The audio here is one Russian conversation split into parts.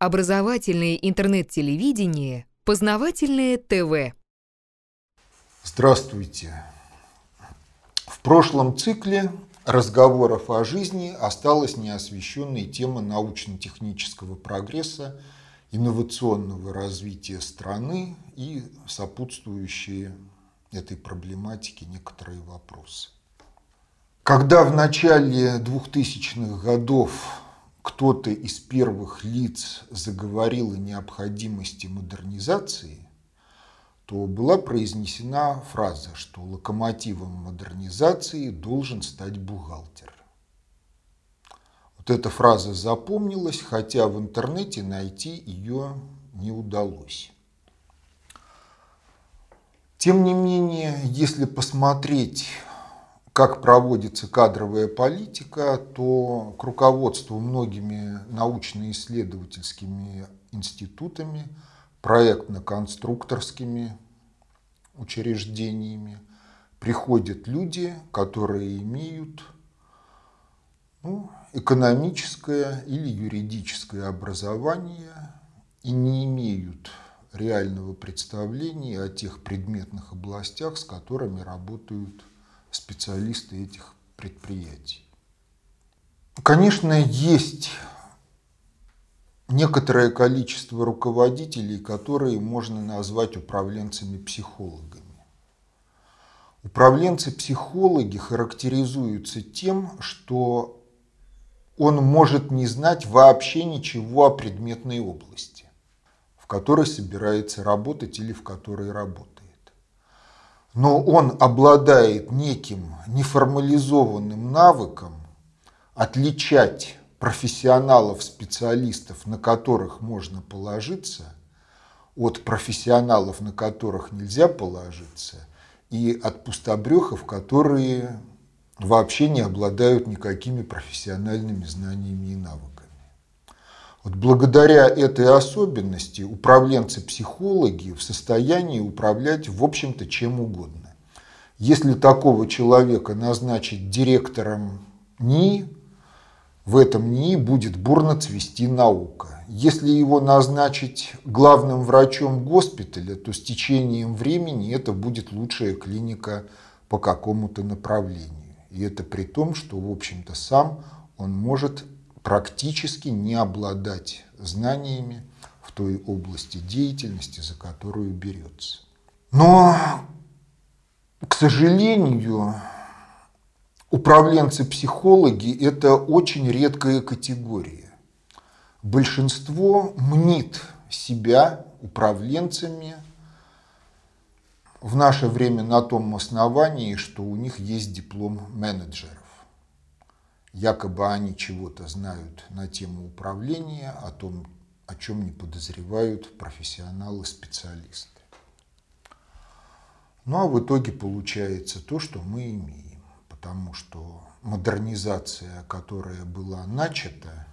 Образовательное интернет-телевидение, познавательное ТВ. Здравствуйте. В прошлом цикле разговоров о жизни осталась неосвещенной тема научно-технического прогресса, инновационного развития страны и сопутствующие этой проблематике некоторые вопросы. Когда в начале 2000-х годов кто-то из первых лиц заговорил о необходимости модернизации, то была произнесена фраза, что локомотивом модернизации должен стать бухгалтер. Вот эта фраза запомнилась, хотя в интернете найти ее не удалось. Тем не менее, если посмотреть как проводится кадровая политика, то к руководству многими научно-исследовательскими институтами, проектно-конструкторскими учреждениями приходят люди, которые имеют ну, экономическое или юридическое образование и не имеют реального представления о тех предметных областях, с которыми работают специалисты этих предприятий. Конечно, есть некоторое количество руководителей, которые можно назвать управленцами-психологами. Управленцы-психологи характеризуются тем, что он может не знать вообще ничего о предметной области, в которой собирается работать или в которой работает но он обладает неким неформализованным навыком отличать профессионалов, специалистов, на которых можно положиться, от профессионалов, на которых нельзя положиться, и от пустобрехов, которые вообще не обладают никакими профессиональными знаниями и навыками. Вот благодаря этой особенности управленцы-психологи в состоянии управлять, в общем-то, чем угодно. Если такого человека назначить директором НИИ, в этом НИИ будет бурно цвести наука. Если его назначить главным врачом госпиталя, то с течением времени это будет лучшая клиника по какому-то направлению. И это при том, что, в общем-то, сам он может практически не обладать знаниями в той области деятельности, за которую берется. Но, к сожалению, управленцы-психологи – это очень редкая категория. Большинство мнит себя управленцами в наше время на том основании, что у них есть диплом менеджера якобы они чего-то знают на тему управления, о том, о чем не подозревают профессионалы-специалисты. Ну а в итоге получается то, что мы имеем, потому что модернизация, которая была начата,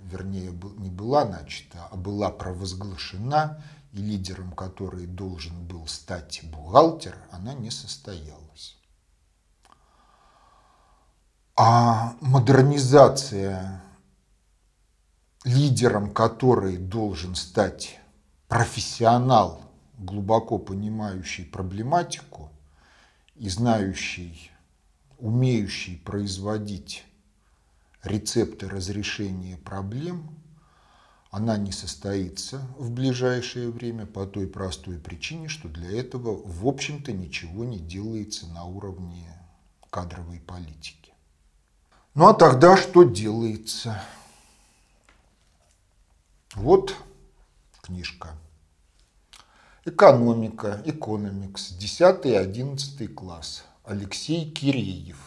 вернее, не была начата, а была провозглашена, и лидером которой должен был стать бухгалтер, она не состоялась. А модернизация, лидером которой должен стать профессионал, глубоко понимающий проблематику и знающий, умеющий производить рецепты разрешения проблем, она не состоится в ближайшее время по той простой причине, что для этого, в общем-то, ничего не делается на уровне кадровой политики. Ну а тогда что делается? Вот книжка. Экономика, экономикс, 10-11 класс. Алексей Киреев.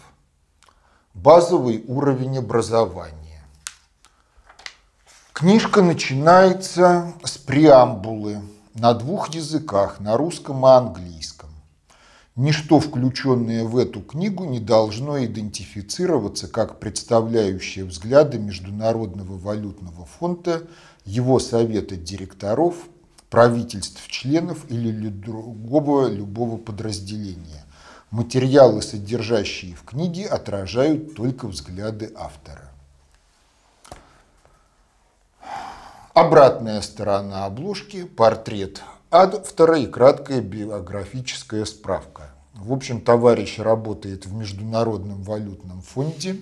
Базовый уровень образования. Книжка начинается с преамбулы на двух языках, на русском и английском. Ничто, включенное в эту книгу, не должно идентифицироваться как представляющее взгляды Международного валютного фонда, его совета директоров, правительств членов или другого любого подразделения. Материалы, содержащие в книге, отражают только взгляды автора. Обратная сторона обложки – портрет автора и краткая биографическая справка. В общем, товарищ работает в Международном валютном фонде.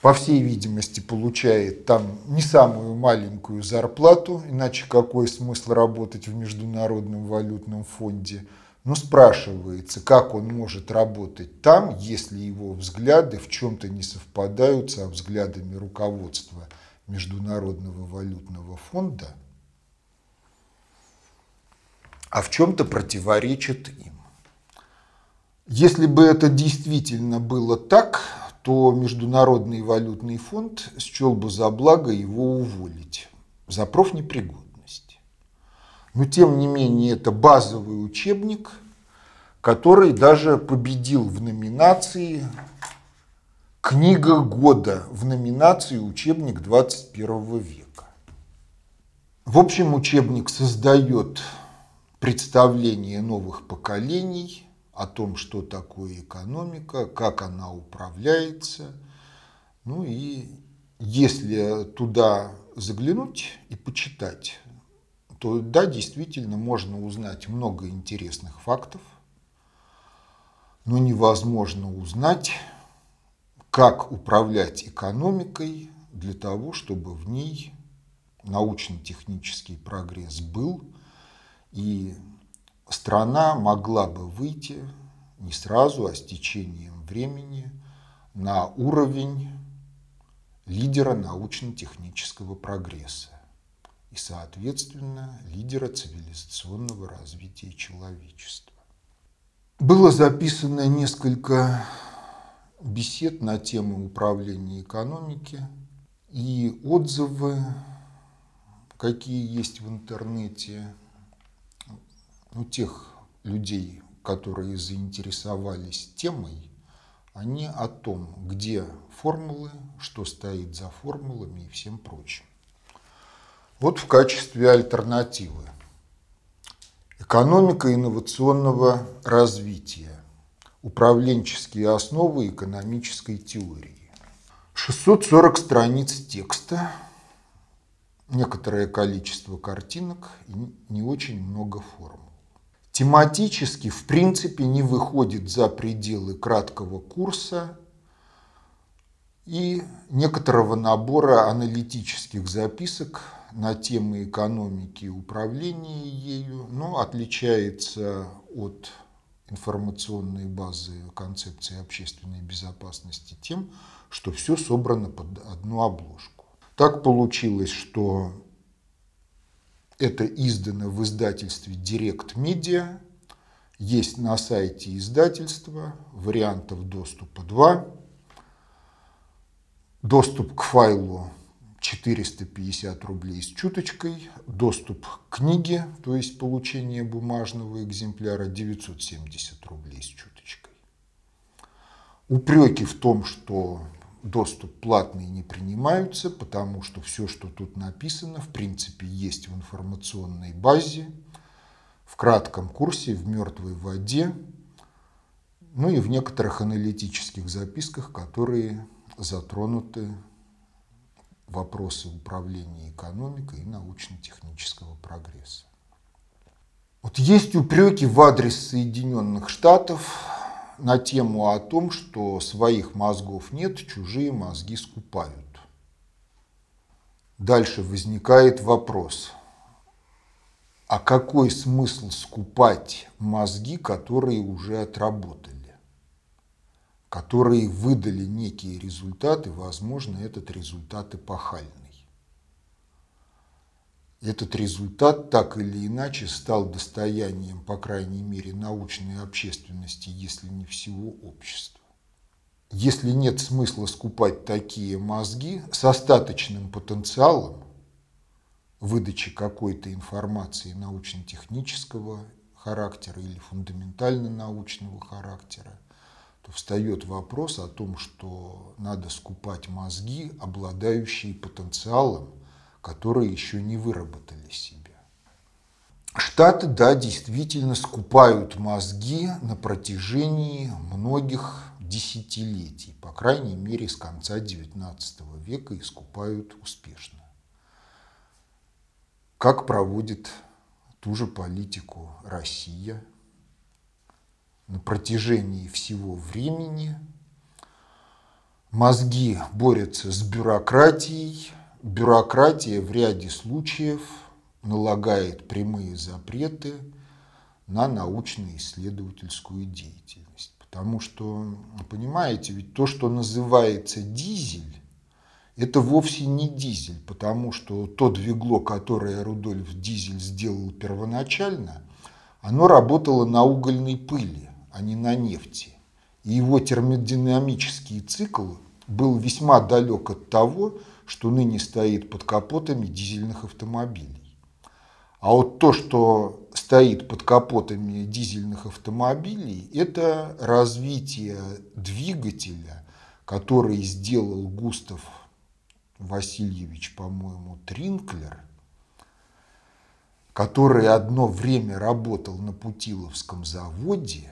По всей видимости, получает там не самую маленькую зарплату, иначе какой смысл работать в Международном валютном фонде. Но спрашивается, как он может работать там, если его взгляды в чем-то не совпадают со взглядами руководства – Международного валютного фонда, а в чем-то противоречит им. Если бы это действительно было так, то Международный валютный фонд счел бы за благо его уволить за профнепригодность. Но тем не менее это базовый учебник, который даже победил в номинации Книга года в номинации «Учебник 21 века». В общем, учебник создает представление новых поколений о том, что такое экономика, как она управляется. Ну и если туда заглянуть и почитать, то да, действительно можно узнать много интересных фактов, но невозможно узнать как управлять экономикой для того, чтобы в ней научно-технический прогресс был, и страна могла бы выйти не сразу, а с течением времени на уровень лидера научно-технического прогресса и, соответственно, лидера цивилизационного развития человечества. Было записано несколько бесед на тему управления экономики и отзывы, какие есть в интернете, ну, тех людей, которые заинтересовались темой, они о том, где формулы, что стоит за формулами и всем прочим. Вот в качестве альтернативы. Экономика инновационного развития Управленческие основы экономической теории. 640 страниц текста, некоторое количество картинок и не очень много формул. Тематически, в принципе, не выходит за пределы краткого курса и некоторого набора аналитических записок на темы экономики и управления ею, но отличается от информационные базы концепции общественной безопасности тем, что все собрано под одну обложку. Так получилось, что это издано в издательстве Direct Media, есть на сайте издательства, вариантов доступа два. Доступ к файлу 450 рублей с чуточкой, доступ к книге, то есть получение бумажного экземпляра 970 рублей с чуточкой. Упреки в том, что доступ платный не принимаются, потому что все, что тут написано, в принципе, есть в информационной базе, в кратком курсе, в мертвой воде, ну и в некоторых аналитических записках, которые затронуты вопросы управления экономикой и научно-технического прогресса. Вот есть упреки в адрес Соединенных Штатов на тему о том, что своих мозгов нет, чужие мозги скупают. Дальше возникает вопрос, а какой смысл скупать мозги, которые уже отработали? которые выдали некие результаты, возможно, этот результат эпохальный. Этот результат так или иначе стал достоянием, по крайней мере, научной общественности, если не всего общества. Если нет смысла скупать такие мозги с остаточным потенциалом выдачи какой-то информации научно-технического характера или фундаментально-научного характера, то встает вопрос о том, что надо скупать мозги, обладающие потенциалом, которые еще не выработали себя. Штаты, да, действительно скупают мозги на протяжении многих десятилетий, по крайней мере, с конца XIX века и скупают успешно. как проводит ту же политику Россия на протяжении всего времени. Мозги борются с бюрократией. Бюрократия в ряде случаев налагает прямые запреты на научно-исследовательскую деятельность. Потому что, понимаете, ведь то, что называется дизель, это вовсе не дизель, потому что то двигло, которое Рудольф Дизель сделал первоначально, оно работало на угольной пыли, а не на нефти. И его термодинамический цикл был весьма далек от того, что ныне стоит под капотами дизельных автомобилей. А вот то, что стоит под капотами дизельных автомобилей, это развитие двигателя, который сделал Густав Васильевич, по-моему, Тринклер, который одно время работал на Путиловском заводе,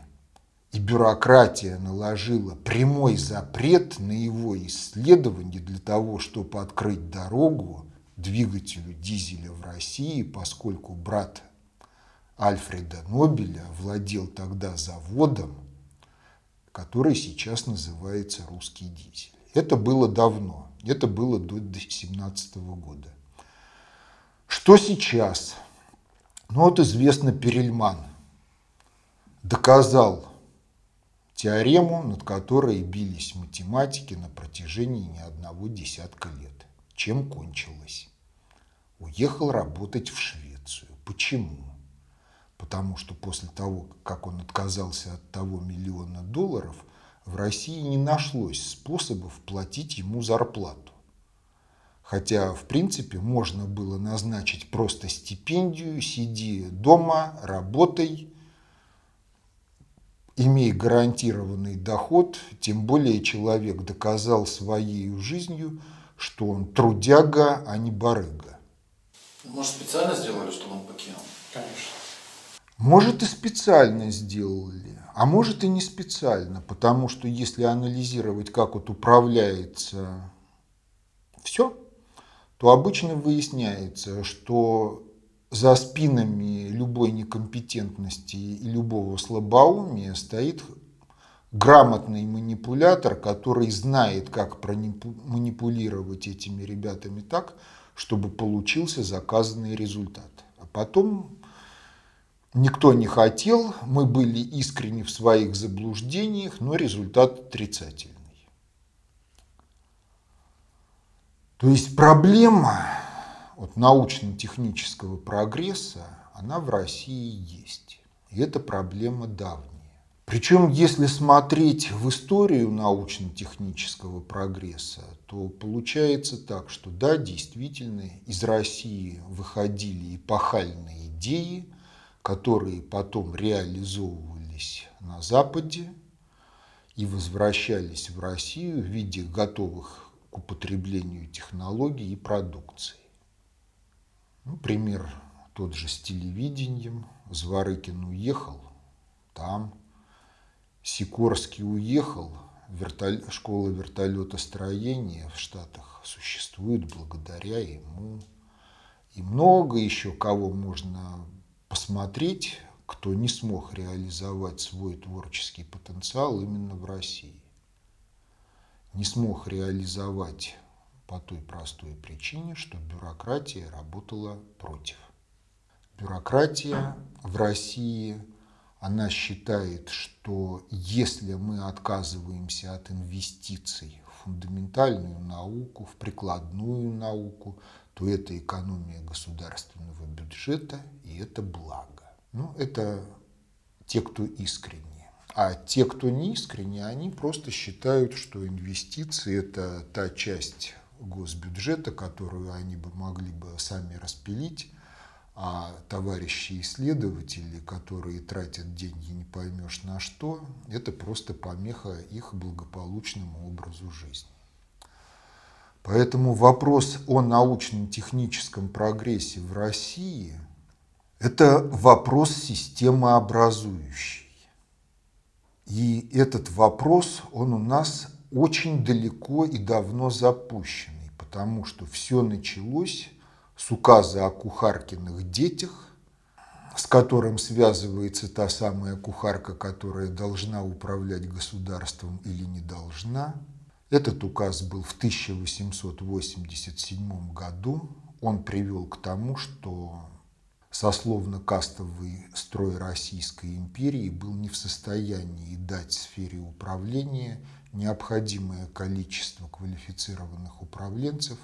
и бюрократия наложила прямой запрет на его исследование для того, чтобы открыть дорогу двигателю дизеля в России, поскольку брат Альфреда Нобеля владел тогда заводом, который сейчас называется «Русский дизель». Это было давно. Это было до 2017 года. Что сейчас? Ну вот известно, Перельман доказал теорему, над которой бились математики на протяжении не одного десятка лет. Чем кончилось? Уехал работать в Швецию. Почему? Потому что после того, как он отказался от того миллиона долларов – в России не нашлось способов платить ему зарплату. Хотя, в принципе, можно было назначить просто стипендию, сиди дома, работай, имей гарантированный доход, тем более человек доказал своей жизнью, что он трудяга, а не барыга. Может, специально сделали, чтобы он покинул? Конечно. Может, и специально сделали. А может и не специально, потому что если анализировать, как вот управляется все, то обычно выясняется, что за спинами любой некомпетентности и любого слабоумия стоит грамотный манипулятор, который знает, как манипулировать этими ребятами так, чтобы получился заказанный результат. А потом Никто не хотел, мы были искренни в своих заблуждениях, но результат отрицательный. То есть проблема вот, научно-технического прогресса, она в России есть. И это проблема давняя. Причем, если смотреть в историю научно-технического прогресса, то получается так, что да, действительно, из России выходили эпохальные идеи – которые потом реализовывались на Западе и возвращались в Россию в виде готовых к употреблению технологий и продукции. Ну, пример тот же с телевидением. Зворыкин уехал, там. Сикорский уехал, вертол... школа вертолетостроения в Штатах существует благодаря ему. И много еще кого можно посмотреть, кто не смог реализовать свой творческий потенциал именно в России. Не смог реализовать по той простой причине, что бюрократия работала против. Бюрократия в России, она считает, что если мы отказываемся от инвестиций в фундаментальную науку, в прикладную науку, то это экономия государственного бюджета и это благо. Ну, это те, кто искренне. А те, кто не искренне, они просто считают, что инвестиции – это та часть госбюджета, которую они бы могли бы сами распилить, а товарищи исследователи, которые тратят деньги не поймешь на что, это просто помеха их благополучному образу жизни. Поэтому вопрос о научно-техническом прогрессе в России – это вопрос системообразующий. И этот вопрос, он у нас очень далеко и давно запущенный, потому что все началось с указа о кухаркиных детях, с которым связывается та самая кухарка, которая должна управлять государством или не должна. Этот указ был в 1887 году. Он привел к тому, что сословно-кастовый строй Российской империи был не в состоянии дать сфере управления необходимое количество квалифицированных управленцев,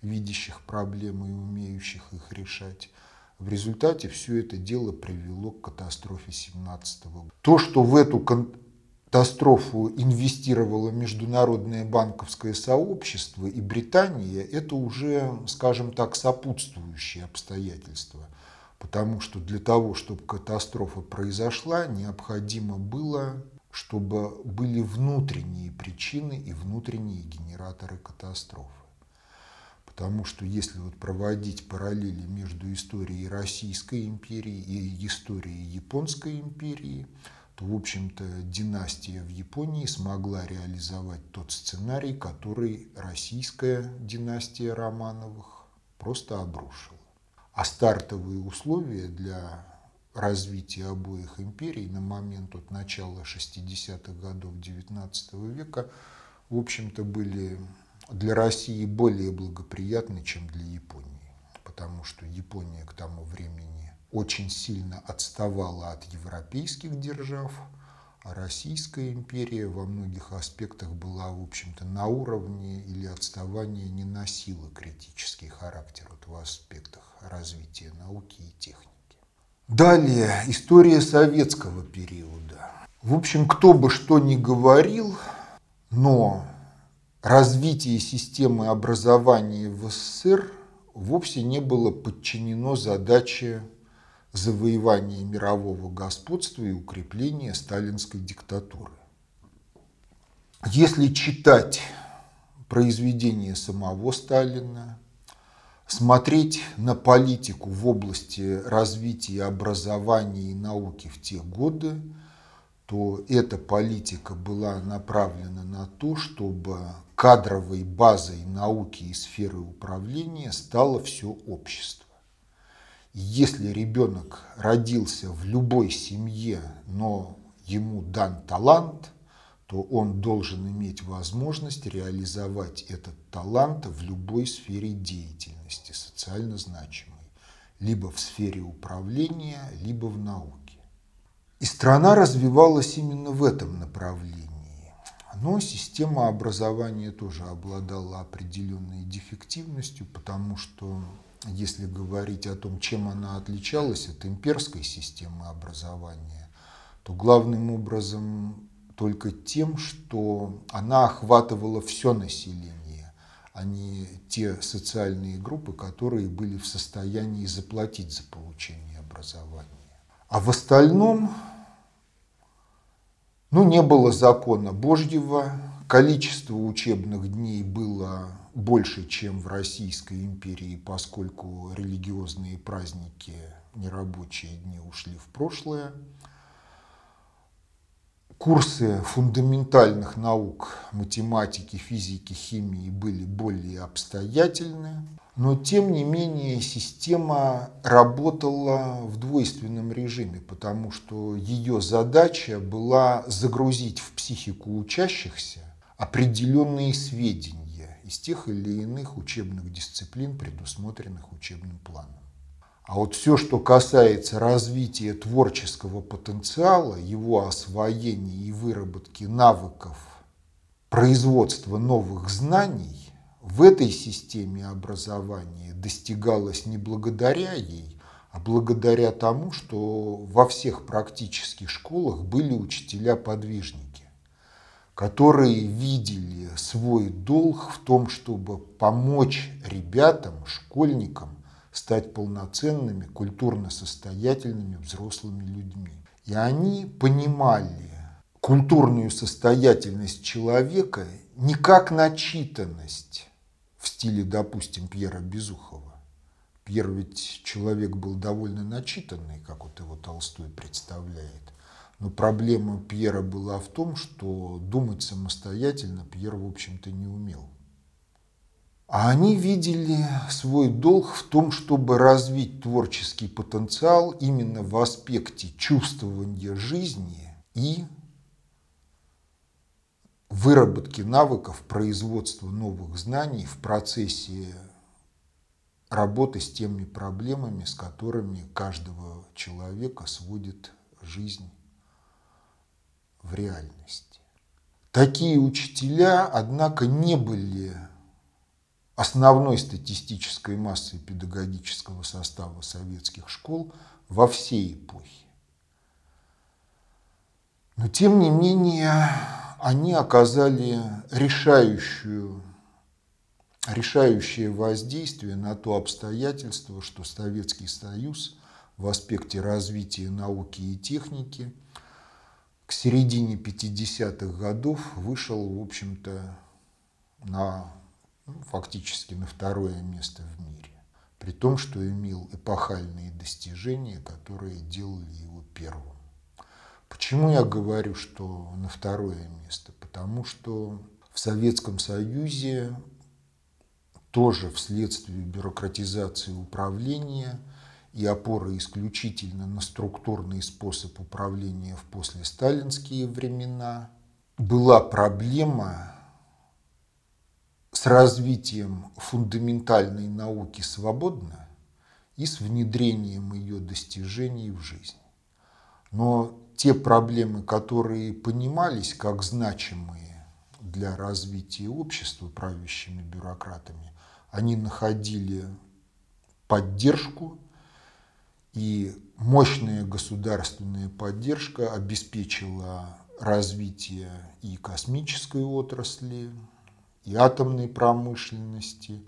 видящих проблемы и умеющих их решать. В результате все это дело привело к катастрофе 17 года. То, что в эту катастрофу инвестировало международное банковское сообщество и Британия, это уже, скажем так, сопутствующие обстоятельства. Потому что для того, чтобы катастрофа произошла, необходимо было чтобы были внутренние причины и внутренние генераторы катастрофы. Потому что если вот проводить параллели между историей Российской империи и историей Японской империи, то, в общем-то, династия в Японии смогла реализовать тот сценарий, который российская династия Романовых просто обрушила. А стартовые условия для развития обоих империй на момент от начала 60-х годов XIX века, в общем-то, были для России более благоприятны, чем для Японии. Потому что Япония к тому времени очень сильно отставала от европейских держав, а Российская империя во многих аспектах была, в общем-то, на уровне или отставание не носила критический характер вот в аспектах развития науки и техники. Далее, история советского периода. В общем, кто бы что ни говорил, но развитие системы образования в СССР вовсе не было подчинено задаче завоевания мирового господства и укрепления сталинской диктатуры. Если читать произведения самого Сталина, смотреть на политику в области развития образования и науки в те годы, то эта политика была направлена на то, чтобы кадровой базой науки и сферы управления стало все общество. если ребенок родился в любой семье, но ему дан талант – то он должен иметь возможность реализовать этот талант в любой сфере деятельности, социально значимой, либо в сфере управления, либо в науке. И страна развивалась именно в этом направлении. Но система образования тоже обладала определенной дефективностью, потому что если говорить о том, чем она отличалась от имперской системы образования, то главным образом только тем, что она охватывала все население, а не те социальные группы, которые были в состоянии заплатить за получение образования. А в остальном, ну, не было закона Божьего, количество учебных дней было больше, чем в Российской империи, поскольку религиозные праздники, нерабочие дни ушли в прошлое – Курсы фундаментальных наук, математики, физики, химии были более обстоятельны, но тем не менее система работала в двойственном режиме, потому что ее задача была загрузить в психику учащихся определенные сведения из тех или иных учебных дисциплин, предусмотренных учебным планом. А вот все, что касается развития творческого потенциала, его освоения и выработки навыков производства новых знаний, в этой системе образования достигалось не благодаря ей, а благодаря тому, что во всех практических школах были учителя-подвижники, которые видели свой долг в том, чтобы помочь ребятам, школьникам стать полноценными, культурно состоятельными взрослыми людьми. И они понимали культурную состоятельность человека не как начитанность в стиле, допустим, Пьера Безухова. Пьер ведь человек был довольно начитанный, как вот его Толстой представляет. Но проблема Пьера была в том, что думать самостоятельно Пьер, в общем-то, не умел. А они видели свой долг в том, чтобы развить творческий потенциал именно в аспекте чувствования жизни и выработки навыков производства новых знаний в процессе работы с теми проблемами, с которыми каждого человека сводит жизнь в реальности. Такие учителя, однако, не были основной статистической массой педагогического состава советских школ во всей эпохе. Но тем не менее они оказали решающую, решающее воздействие на то обстоятельство, что Советский Союз в аспекте развития науки и техники к середине 50-х годов вышел, в общем-то, на ну, фактически на второе место в мире, при том, что имел эпохальные достижения, которые делали его первым. Почему я говорю, что на второе место? Потому что в Советском Союзе тоже вследствие бюрократизации управления и опоры исключительно на структурный способ управления в послесталинские времена была проблема с развитием фундаментальной науки свободно и с внедрением ее достижений в жизнь. Но те проблемы, которые понимались как значимые для развития общества правящими бюрократами, они находили поддержку, и мощная государственная поддержка обеспечила развитие и космической отрасли, и атомной промышленности,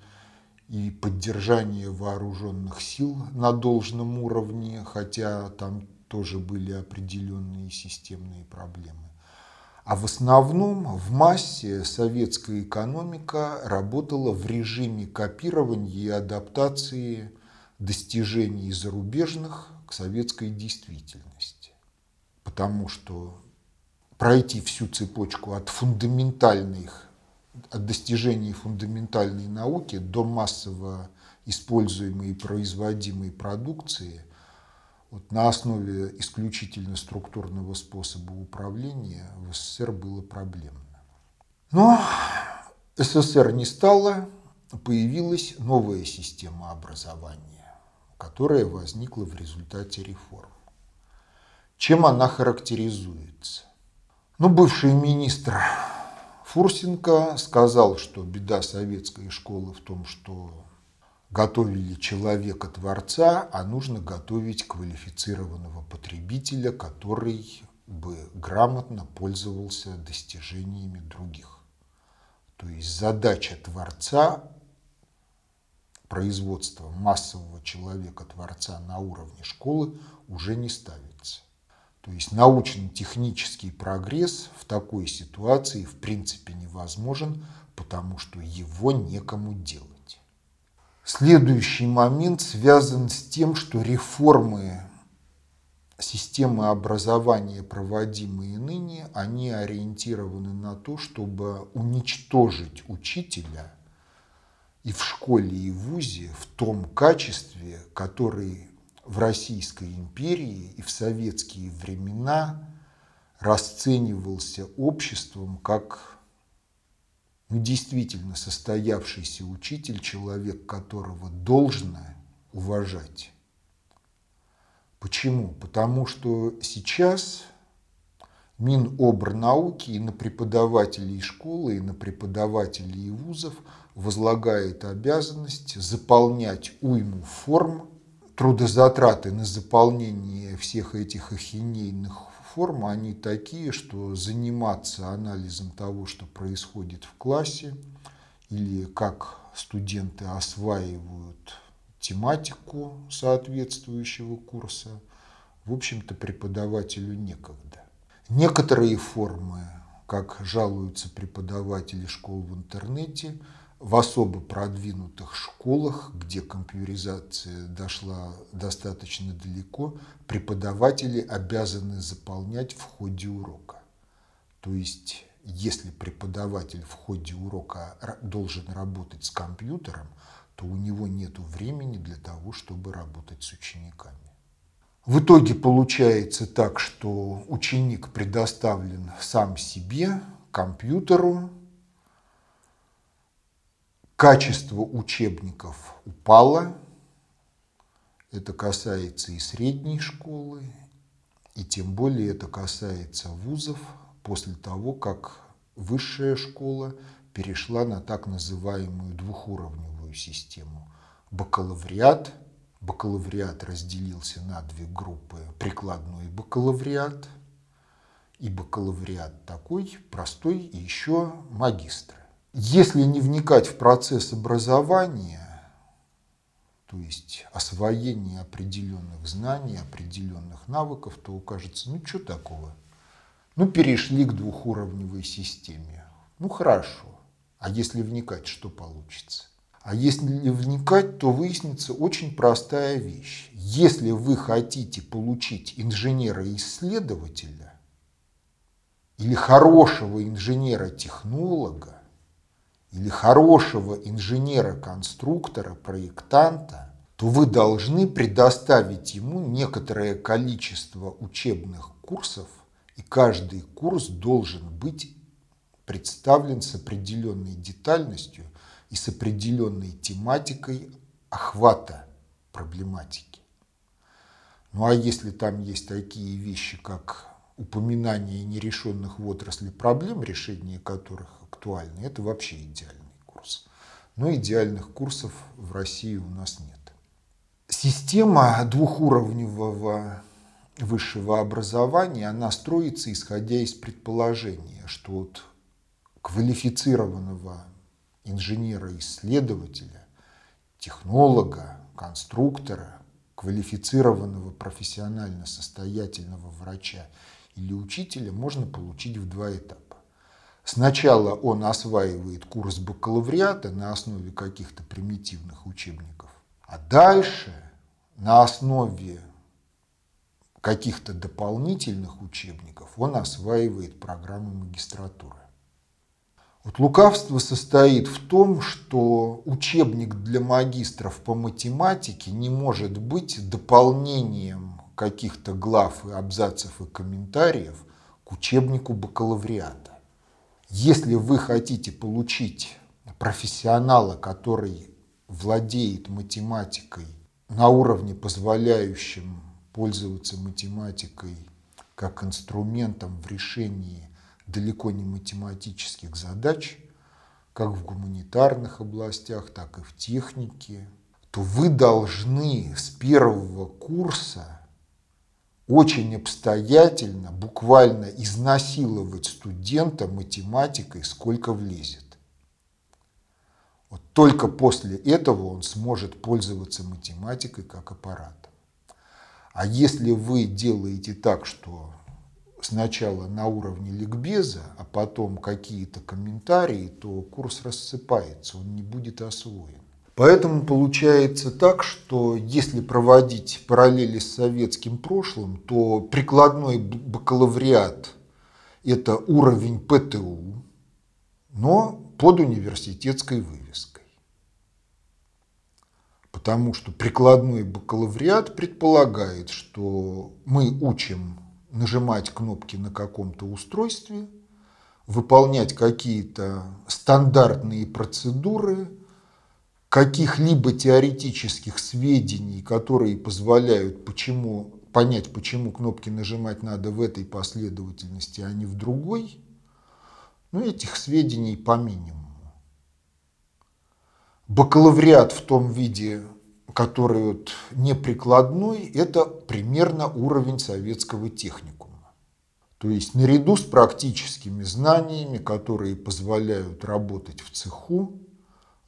и поддержание вооруженных сил на должном уровне, хотя там тоже были определенные системные проблемы. А в основном в массе советская экономика работала в режиме копирования и адаптации достижений зарубежных к советской действительности. Потому что пройти всю цепочку от фундаментальных от достижений фундаментальной науки до массово используемой и производимой продукции вот на основе исключительно структурного способа управления в СССР было проблемно. Но СССР не стало, появилась новая система образования, которая возникла в результате реформ. Чем она характеризуется? Ну, бывший министр Фурсенко сказал, что беда советской школы в том, что готовили человека-творца, а нужно готовить квалифицированного потребителя, который бы грамотно пользовался достижениями других. То есть задача творца, производства массового человека-творца на уровне школы уже не ставится. То есть научно-технический прогресс в такой ситуации в принципе невозможен, потому что его некому делать. Следующий момент связан с тем, что реформы системы образования, проводимые ныне, они ориентированы на то, чтобы уничтожить учителя и в школе, и в ВУЗе в том качестве, который в Российской империи и в советские времена расценивался обществом как ну, действительно состоявшийся учитель, человек, которого должно уважать. Почему? Потому что сейчас Минобрнауки и на преподавателей школы, и на преподавателей вузов возлагает обязанность заполнять уйму форм трудозатраты на заполнение всех этих ахинейных форм, они такие, что заниматься анализом того, что происходит в классе, или как студенты осваивают тематику соответствующего курса, в общем-то, преподавателю некогда. Некоторые формы, как жалуются преподаватели школ в интернете, в особо продвинутых школах, где компьютеризация дошла достаточно далеко, преподаватели обязаны заполнять в ходе урока. То есть если преподаватель в ходе урока должен работать с компьютером, то у него нет времени для того, чтобы работать с учениками. В итоге получается так, что ученик предоставлен сам себе, компьютеру, качество учебников упало, это касается и средней школы, и тем более это касается вузов после того, как высшая школа перешла на так называемую двухуровневую систему. Бакалавриат, бакалавриат разделился на две группы, прикладной бакалавриат и бакалавриат такой, простой, и еще магистры. Если не вникать в процесс образования, то есть освоение определенных знаний, определенных навыков, то кажется, ну что такого? Ну перешли к двухуровневой системе. Ну хорошо. А если вникать, что получится? А если вникать, то выяснится очень простая вещь. Если вы хотите получить инженера-исследователя или хорошего инженера-технолога, или хорошего инженера-конструктора, проектанта, то вы должны предоставить ему некоторое количество учебных курсов, и каждый курс должен быть представлен с определенной детальностью и с определенной тематикой охвата проблематики. Ну а если там есть такие вещи, как упоминание нерешенных в отрасли проблем, решение которых актуальны, это вообще идеальный курс. Но идеальных курсов в России у нас нет. Система двухуровневого высшего образования, она строится исходя из предположения, что от квалифицированного инженера-исследователя, технолога, конструктора, квалифицированного профессионально состоятельного врача или учителя можно получить в два этапа. Сначала он осваивает курс бакалавриата на основе каких-то примитивных учебников, а дальше на основе каких-то дополнительных учебников он осваивает программу магистратуры. Вот лукавство состоит в том, что учебник для магистров по математике не может быть дополнением каких-то глав и абзацев и комментариев к учебнику бакалавриата. Если вы хотите получить профессионала, который владеет математикой на уровне, позволяющем пользоваться математикой как инструментом в решении далеко не математических задач, как в гуманитарных областях, так и в технике, то вы должны с первого курса очень обстоятельно, буквально изнасиловать студента математикой, сколько влезет. Вот только после этого он сможет пользоваться математикой как аппаратом. А если вы делаете так, что сначала на уровне ликбеза, а потом какие-то комментарии, то курс рассыпается, он не будет освоен. Поэтому получается так, что если проводить параллели с советским прошлым, то прикладной бакалавриат – это уровень ПТУ, но под университетской вывеской. Потому что прикладной бакалавриат предполагает, что мы учим нажимать кнопки на каком-то устройстве, выполнять какие-то стандартные процедуры – каких-либо теоретических сведений, которые позволяют почему, понять, почему кнопки нажимать надо в этой последовательности, а не в другой, ну, этих сведений по минимуму. Бакалавриат в том виде, который вот неприкладной, это примерно уровень советского техникума. То есть наряду с практическими знаниями, которые позволяют работать в цеху,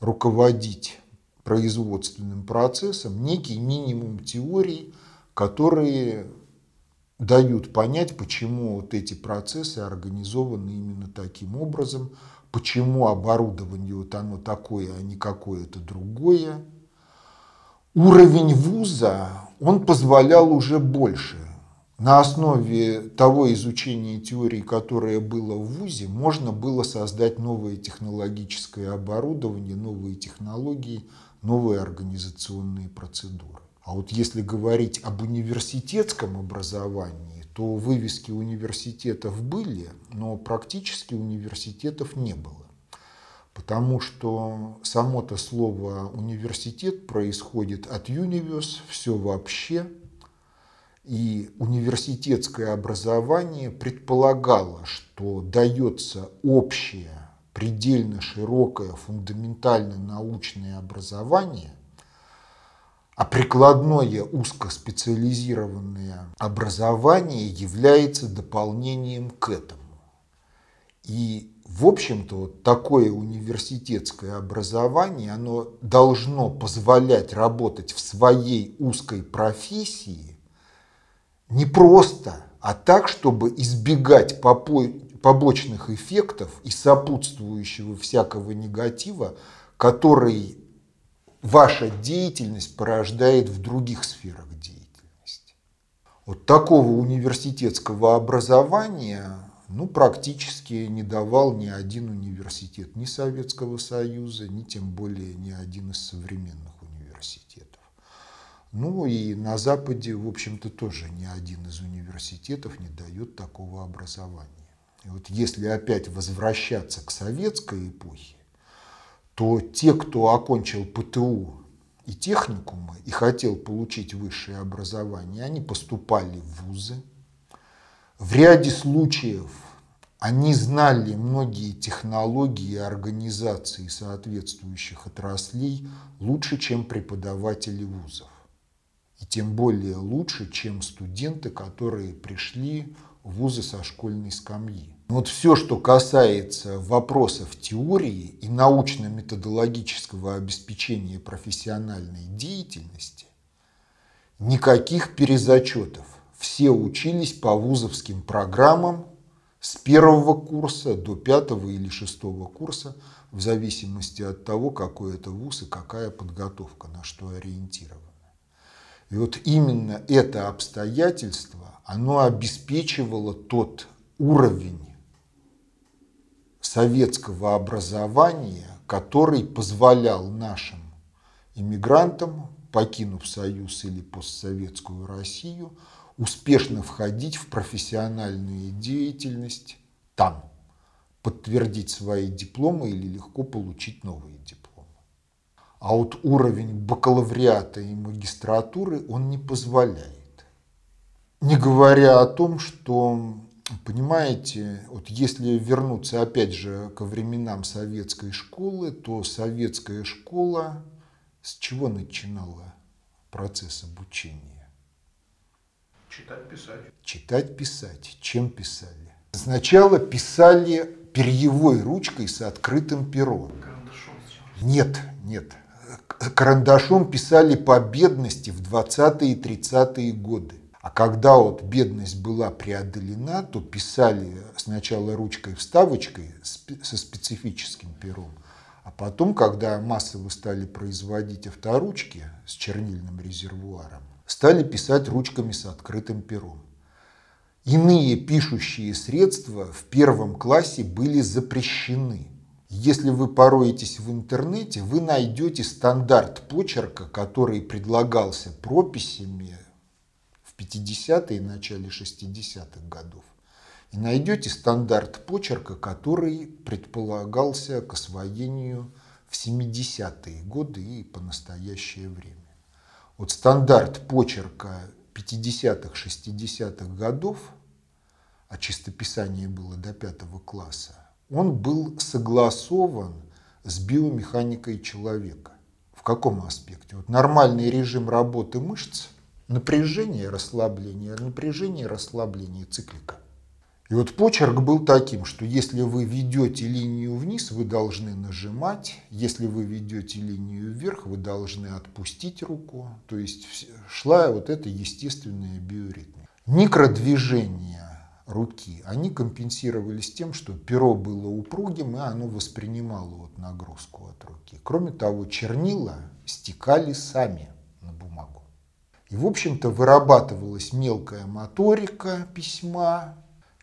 руководить производственным процессом некий минимум теорий, которые дают понять, почему вот эти процессы организованы именно таким образом, почему оборудование вот оно такое, а не какое-то другое. Уровень вуза, он позволял уже больше На основе того изучения теории, которое было в ВУЗе, можно было создать новое технологическое оборудование, новые технологии, новые организационные процедуры. А вот если говорить об университетском образовании, то вывески университетов были, но практически университетов не было. Потому что само-то слово университет происходит от universe, все вообще – и университетское образование предполагало, что дается общее, предельно широкое, фундаментальное научное образование, а прикладное узкоспециализированное образование является дополнением к этому. И, в общем-то, вот такое университетское образование, оно должно позволять работать в своей узкой профессии не просто, а так, чтобы избегать побочных эффектов и сопутствующего всякого негатива, который ваша деятельность порождает в других сферах деятельности. Вот такого университетского образования ну, практически не давал ни один университет ни Советского Союза, ни тем более ни один из современных ну и на Западе, в общем-то, тоже ни один из университетов не дает такого образования. И вот если опять возвращаться к советской эпохе, то те, кто окончил ПТУ и техникумы и хотел получить высшее образование, они поступали в вузы. В ряде случаев они знали многие технологии и организации соответствующих отраслей лучше, чем преподаватели вузов. И тем более лучше, чем студенты, которые пришли в вузы со школьной скамьи. Вот все, что касается вопросов теории и научно-методологического обеспечения профессиональной деятельности, никаких перезачетов. Все учились по вузовским программам с первого курса до пятого или шестого курса, в зависимости от того, какой это вуз и какая подготовка, на что ориентирована. И вот именно это обстоятельство, оно обеспечивало тот уровень советского образования, который позволял нашим иммигрантам, покинув Союз или постсоветскую Россию, успешно входить в профессиональную деятельность там, подтвердить свои дипломы или легко получить новые дипломы. А вот уровень бакалавриата и магистратуры он не позволяет. Не говоря о том, что, понимаете, вот если вернуться опять же ко временам советской школы, то советская школа с чего начинала процесс обучения? Читать, писать. Читать, писать. Чем писали? Сначала писали перьевой ручкой с открытым пером. Нет, нет карандашом писали по бедности в 20-е и 30-е годы. А когда вот бедность была преодолена, то писали сначала ручкой-вставочкой со специфическим пером, а потом, когда массово стали производить авторучки с чернильным резервуаром, стали писать ручками с открытым пером. Иные пишущие средства в первом классе были запрещены – если вы пороетесь в интернете, вы найдете стандарт почерка, который предлагался прописями в 50-е и начале 60-х годов. И найдете стандарт почерка, который предполагался к освоению в 70-е годы и по настоящее время. Вот стандарт почерка 50-х, 60-х годов, а чистописание было до пятого класса, он был согласован с биомеханикой человека. В каком аспекте? Вот нормальный режим работы мышц, напряжение, расслабление, напряжение, расслабление циклика. И вот почерк был таким, что если вы ведете линию вниз, вы должны нажимать, если вы ведете линию вверх, вы должны отпустить руку. То есть шла вот эта естественная биоритмия. Микродвижение руки, они компенсировались тем, что перо было упругим, и оно воспринимало вот нагрузку от руки. Кроме того, чернила стекали сами на бумагу. И, в общем-то, вырабатывалась мелкая моторика письма.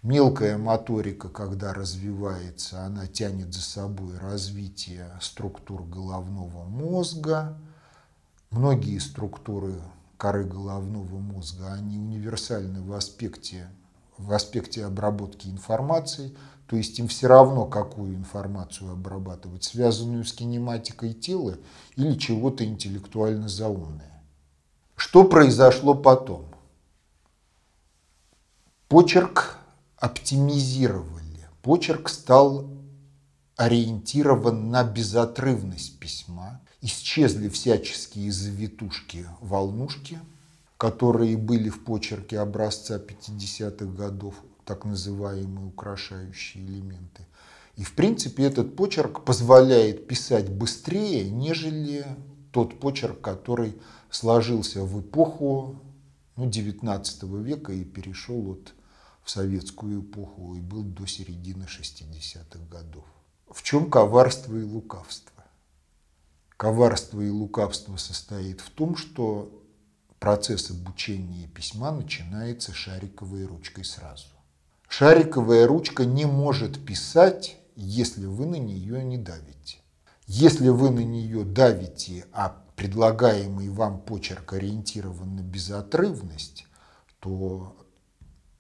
Мелкая моторика, когда развивается, она тянет за собой развитие структур головного мозга. Многие структуры коры головного мозга, они универсальны в аспекте, в аспекте обработки информации, то есть им все равно, какую информацию обрабатывать, связанную с кинематикой тела или чего-то интеллектуально заумное. Что произошло потом? Почерк оптимизировали. Почерк стал ориентирован на безотрывность письма. Исчезли всяческие завитушки, волнушки, которые были в почерке образца 50-х годов, так называемые украшающие элементы. И в принципе этот почерк позволяет писать быстрее, нежели тот почерк, который сложился в эпоху ну, 19 века и перешел вот в советскую эпоху и был до середины 60-х годов. В чем коварство и лукавство? Коварство и лукавство состоит в том, что процесс обучения письма начинается шариковой ручкой сразу. Шариковая ручка не может писать, если вы на нее не давите. Если вы на нее давите, а предлагаемый вам почерк ориентирован на безотрывность, то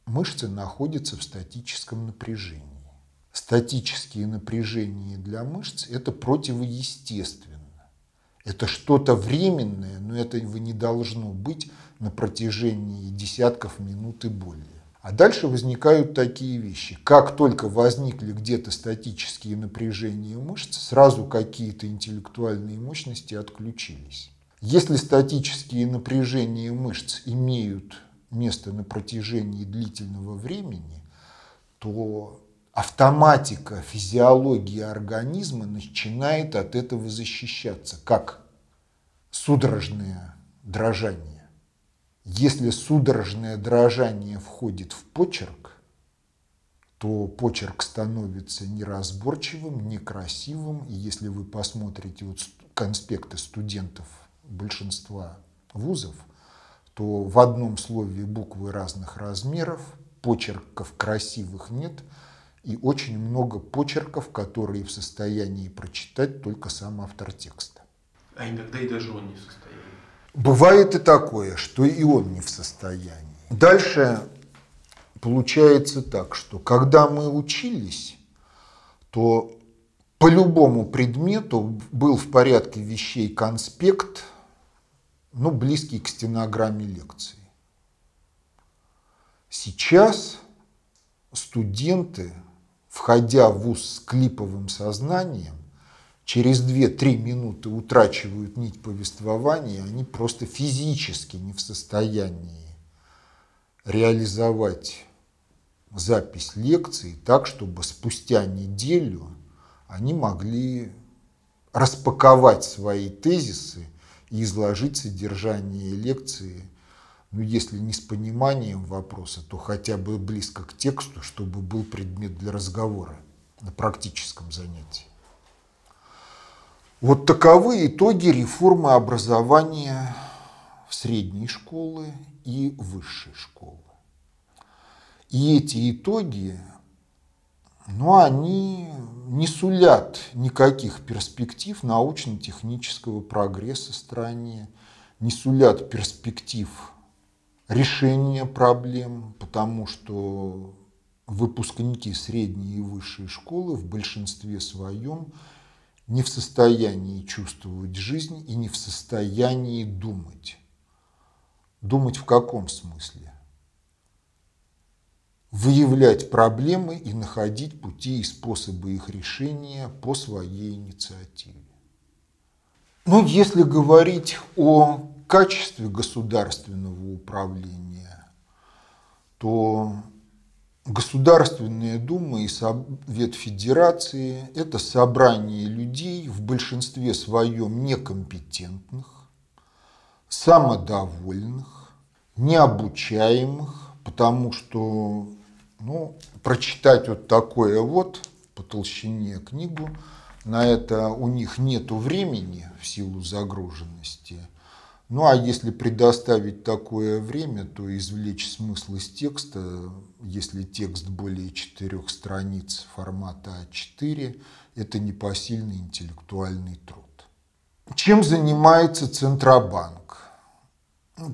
мышцы находятся в статическом напряжении. Статические напряжения для мышц – это противоестественно. Это что-то временное, но этого не должно быть на протяжении десятков минут и более. А дальше возникают такие вещи. Как только возникли где-то статические напряжения мышц, сразу какие-то интеллектуальные мощности отключились. Если статические напряжения мышц имеют место на протяжении длительного времени, то автоматика физиологии организма начинает от этого защищаться, как судорожное дрожание. Если судорожное дрожание входит в почерк, то почерк становится неразборчивым, некрасивым. И если вы посмотрите вот конспекты студентов большинства вузов, то в одном слове буквы разных размеров, почерков красивых нет, и очень много почерков, которые в состоянии прочитать только сам автор текста. А иногда и даже он не в состоянии. Бывает и такое, что и он не в состоянии. Дальше получается так, что когда мы учились, то по любому предмету был в порядке вещей конспект, ну, близкий к стенограмме лекции. Сейчас студенты, входя в ВУЗ с клиповым сознанием, через 2-3 минуты утрачивают нить повествования, они просто физически не в состоянии реализовать запись лекции так, чтобы спустя неделю они могли распаковать свои тезисы и изложить содержание лекции, ну, если не с пониманием вопроса, то хотя бы близко к тексту, чтобы был предмет для разговора на практическом занятии. Вот таковы итоги реформы образования средней школы и высшей школы. И эти итоги, ну, они не сулят никаких перспектив научно-технического прогресса в стране, не сулят перспектив решения проблем, потому что выпускники средней и высшей школы в большинстве своем не в состоянии чувствовать жизнь и не в состоянии думать. Думать в каком смысле? Выявлять проблемы и находить пути и способы их решения по своей инициативе. Ну, если говорить о качестве государственного управления, то Государственная Дума и Совет Федерации – это собрание людей, в большинстве своем некомпетентных, самодовольных, необучаемых, потому что ну, прочитать вот такое вот по толщине книгу, на это у них нет времени в силу загруженности. Ну а если предоставить такое время, то извлечь смысл из текста, если текст более четырех страниц формата А4, это непосильный интеллектуальный труд. Чем занимается Центробанк?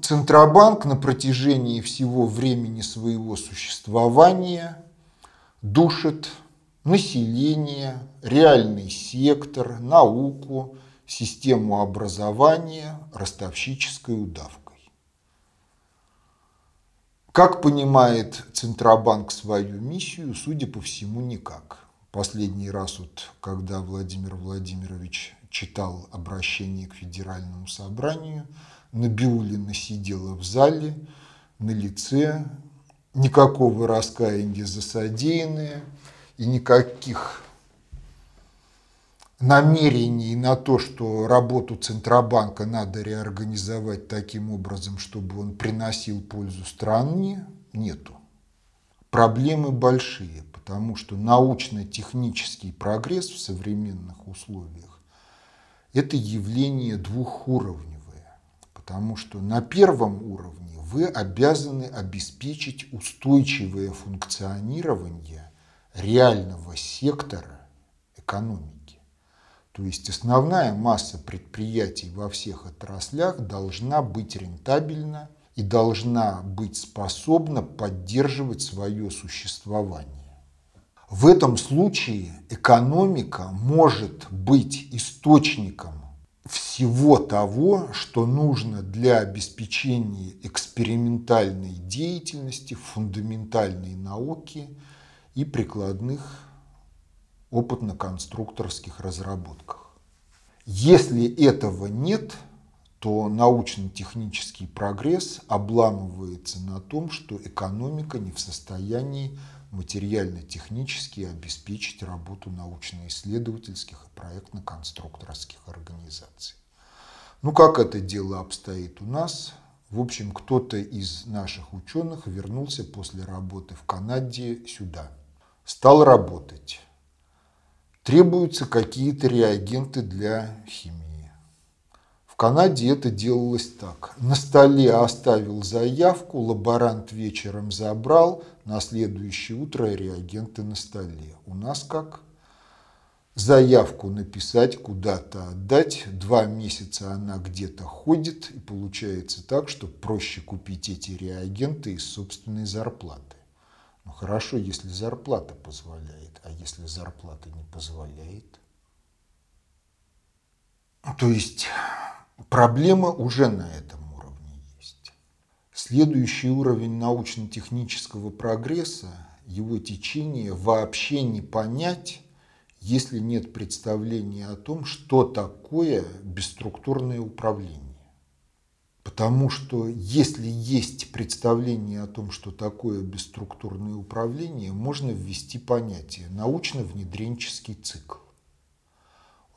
Центробанк на протяжении всего времени своего существования душит население, реальный сектор, науку, систему образования ростовщической удавкой. Как понимает Центробанк свою миссию, судя по всему, никак. Последний раз, вот, когда Владимир Владимирович читал обращение к Федеральному собранию, Набиулина сидела в зале, на лице, никакого раскаяния за содеянное и никаких намерений на то, что работу Центробанка надо реорганизовать таким образом, чтобы он приносил пользу стране, нету. Проблемы большие, потому что научно-технический прогресс в современных условиях – это явление двухуровневое, потому что на первом уровне вы обязаны обеспечить устойчивое функционирование реального сектора экономики. То есть основная масса предприятий во всех отраслях должна быть рентабельна и должна быть способна поддерживать свое существование. В этом случае экономика может быть источником всего того, что нужно для обеспечения экспериментальной деятельности, фундаментальной науки и прикладных опытно-конструкторских разработках. Если этого нет, то научно-технический прогресс обламывается на том, что экономика не в состоянии материально-технически обеспечить работу научно-исследовательских и проектно-конструкторских организаций. Ну, как это дело обстоит у нас? В общем, кто-то из наших ученых вернулся после работы в Канаде сюда. Стал работать требуются какие-то реагенты для химии. В Канаде это делалось так. На столе оставил заявку, лаборант вечером забрал, на следующее утро реагенты на столе. У нас как? Заявку написать, куда-то отдать, два месяца она где-то ходит, и получается так, что проще купить эти реагенты из собственной зарплаты. Ну хорошо, если зарплата позволяет, а если зарплата не позволяет? То есть проблема уже на этом уровне есть. Следующий уровень научно-технического прогресса, его течение вообще не понять, если нет представления о том, что такое бесструктурное управление. Потому что если есть представление о том, что такое бесструктурное управление, можно ввести понятие научно-внедренческий цикл.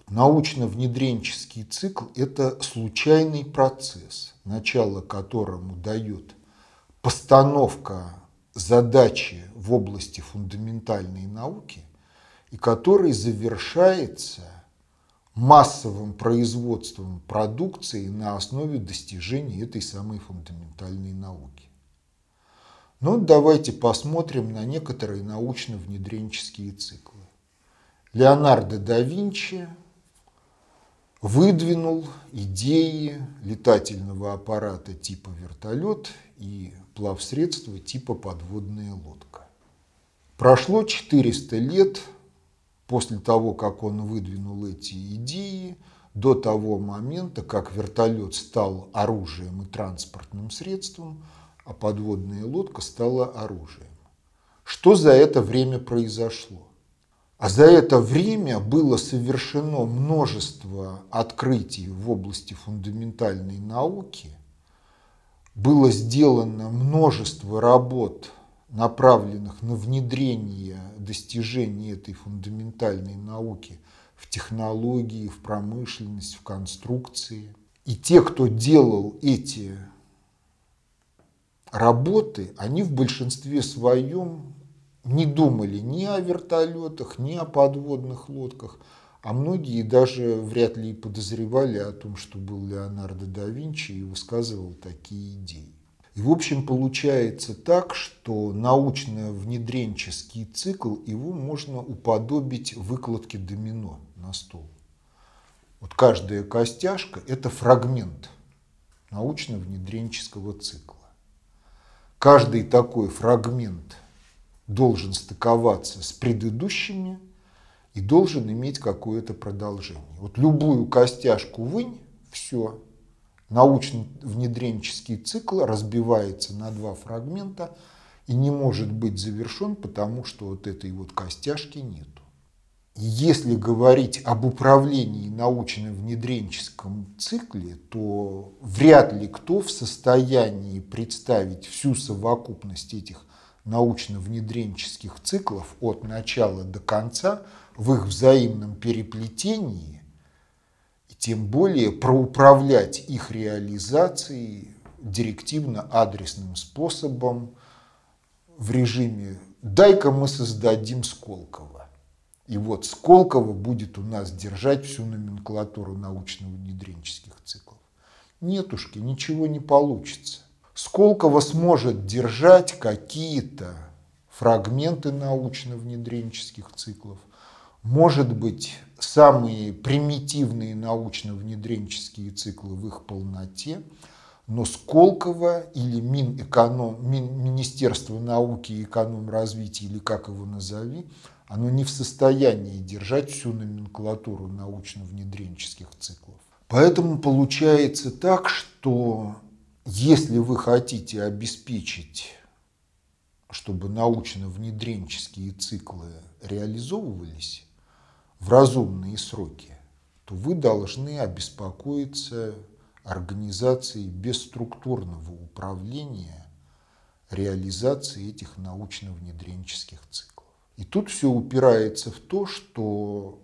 Научно-внедренческий цикл – это случайный процесс, начало которому дает постановка задачи в области фундаментальной науки, и который завершается массовым производством продукции на основе достижений этой самой фундаментальной науки. Но ну, давайте посмотрим на некоторые научно-внедренческие циклы. Леонардо да Винчи выдвинул идеи летательного аппарата типа вертолет и плавсредства типа подводная лодка. Прошло 400 лет после того, как он выдвинул эти идеи, до того момента, как вертолет стал оружием и транспортным средством, а подводная лодка стала оружием. Что за это время произошло? А за это время было совершено множество открытий в области фундаментальной науки, было сделано множество работ направленных на внедрение достижений этой фундаментальной науки в технологии, в промышленность, в конструкции. И те, кто делал эти работы, они в большинстве своем не думали ни о вертолетах, ни о подводных лодках, А многие даже вряд ли подозревали о том, что был Леонардо да Винчи и высказывал такие идеи. И в общем получается так, что научно-внедренческий цикл, его можно уподобить выкладке домино на стол. Вот каждая костяшка – это фрагмент научно-внедренческого цикла. Каждый такой фрагмент должен стыковаться с предыдущими и должен иметь какое-то продолжение. Вот любую костяшку вынь, все, научно-внедренческий цикл разбивается на два фрагмента и не может быть завершен, потому что вот этой вот костяшки нету. Если говорить об управлении научно-внедренческом цикле, то вряд ли кто в состоянии представить всю совокупность этих научно-внедренческих циклов от начала до конца в их взаимном переплетении, тем более проуправлять их реализацией директивно-адресным способом в режиме «дай-ка мы создадим Сколково». И вот Сколково будет у нас держать всю номенклатуру научно-внедренческих циклов. Нетушки, ничего не получится. Сколково сможет держать какие-то фрагменты научно-внедренческих циклов. Может быть, самые примитивные научно-внедренческие циклы в их полноте, но Сколково или Минэконом, Мин, Министерство науки и эконом-развития, или как его назови, оно не в состоянии держать всю номенклатуру научно-внедренческих циклов. Поэтому получается так, что если вы хотите обеспечить, чтобы научно-внедренческие циклы реализовывались в разумные сроки, то вы должны обеспокоиться организацией бесструктурного управления реализацией этих научно-внедренческих циклов. И тут все упирается в то, что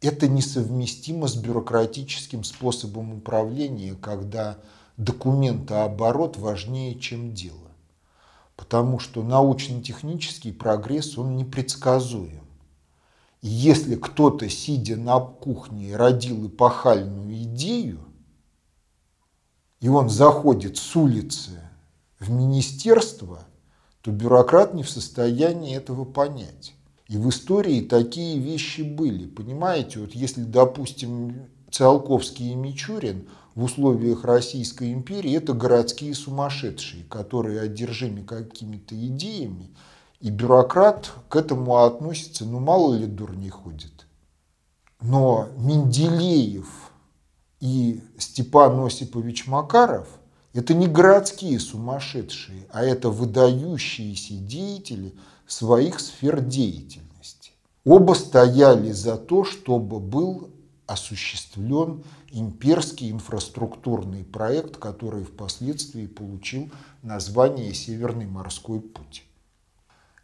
это несовместимо с бюрократическим способом управления, когда документооборот важнее, чем дело. Потому что научно-технический прогресс, он непредсказуем. Если кто-то, сидя на кухне, родил эпохальную идею, и он заходит с улицы в министерство – то бюрократ не в состоянии этого понять. И в истории такие вещи были. Понимаете, вот если, допустим, Циолковский и Мичурин в условиях Российской империи это городские сумасшедшие, которые одержимы какими-то идеями, и бюрократ к этому относится, ну мало ли дурней ходит. Но Менделеев и Степан Осипович Макаров – это не городские сумасшедшие, а это выдающиеся деятели своих сфер деятельности. Оба стояли за то, чтобы был осуществлен имперский инфраструктурный проект, который впоследствии получил название «Северный морской путь».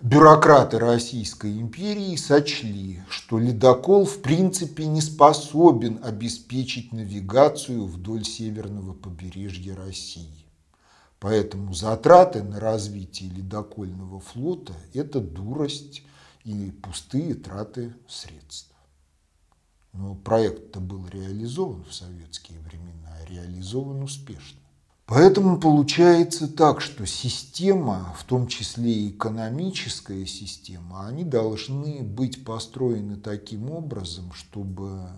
Бюрократы Российской империи сочли, что ледокол в принципе не способен обеспечить навигацию вдоль северного побережья России. Поэтому затраты на развитие ледокольного флота – это дурость и пустые траты средств. Но проект-то был реализован в советские времена, реализован успешно. Поэтому получается так, что система, в том числе и экономическая система, они должны быть построены таким образом, чтобы,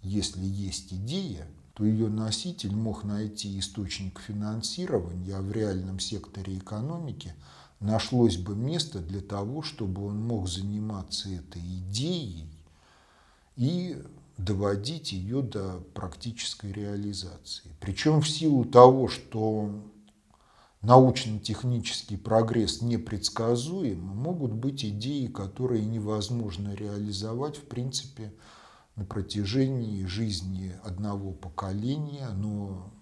если есть идея, то ее носитель мог найти источник финансирования, а в реальном секторе экономики нашлось бы место для того, чтобы он мог заниматься этой идеей и доводить ее до практической реализации. Причем в силу того, что научно-технический прогресс непредсказуем, могут быть идеи, которые невозможно реализовать в принципе на протяжении жизни одного поколения, но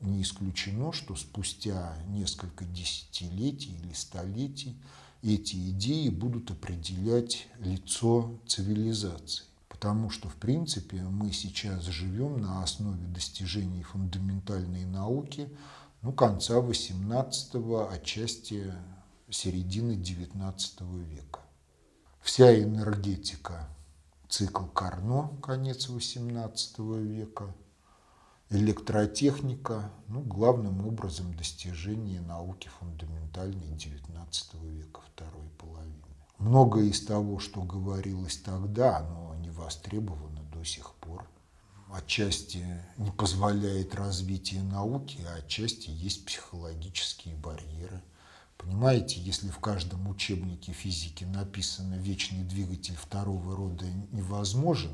не исключено, что спустя несколько десятилетий или столетий эти идеи будут определять лицо цивилизации потому что, в принципе, мы сейчас живем на основе достижений фундаментальной науки ну, конца XVIII, отчасти середины XIX века. Вся энергетика цикл Карно, конец XVIII века, электротехника, ну, главным образом достижение науки фундаментальной XIX века, второй половины. Многое из того, что говорилось тогда, оно не востребовано до сих пор. Отчасти не позволяет развитие науки, а отчасти есть психологические барьеры. Понимаете, если в каждом учебнике физики написано «вечный двигатель второго рода невозможен»,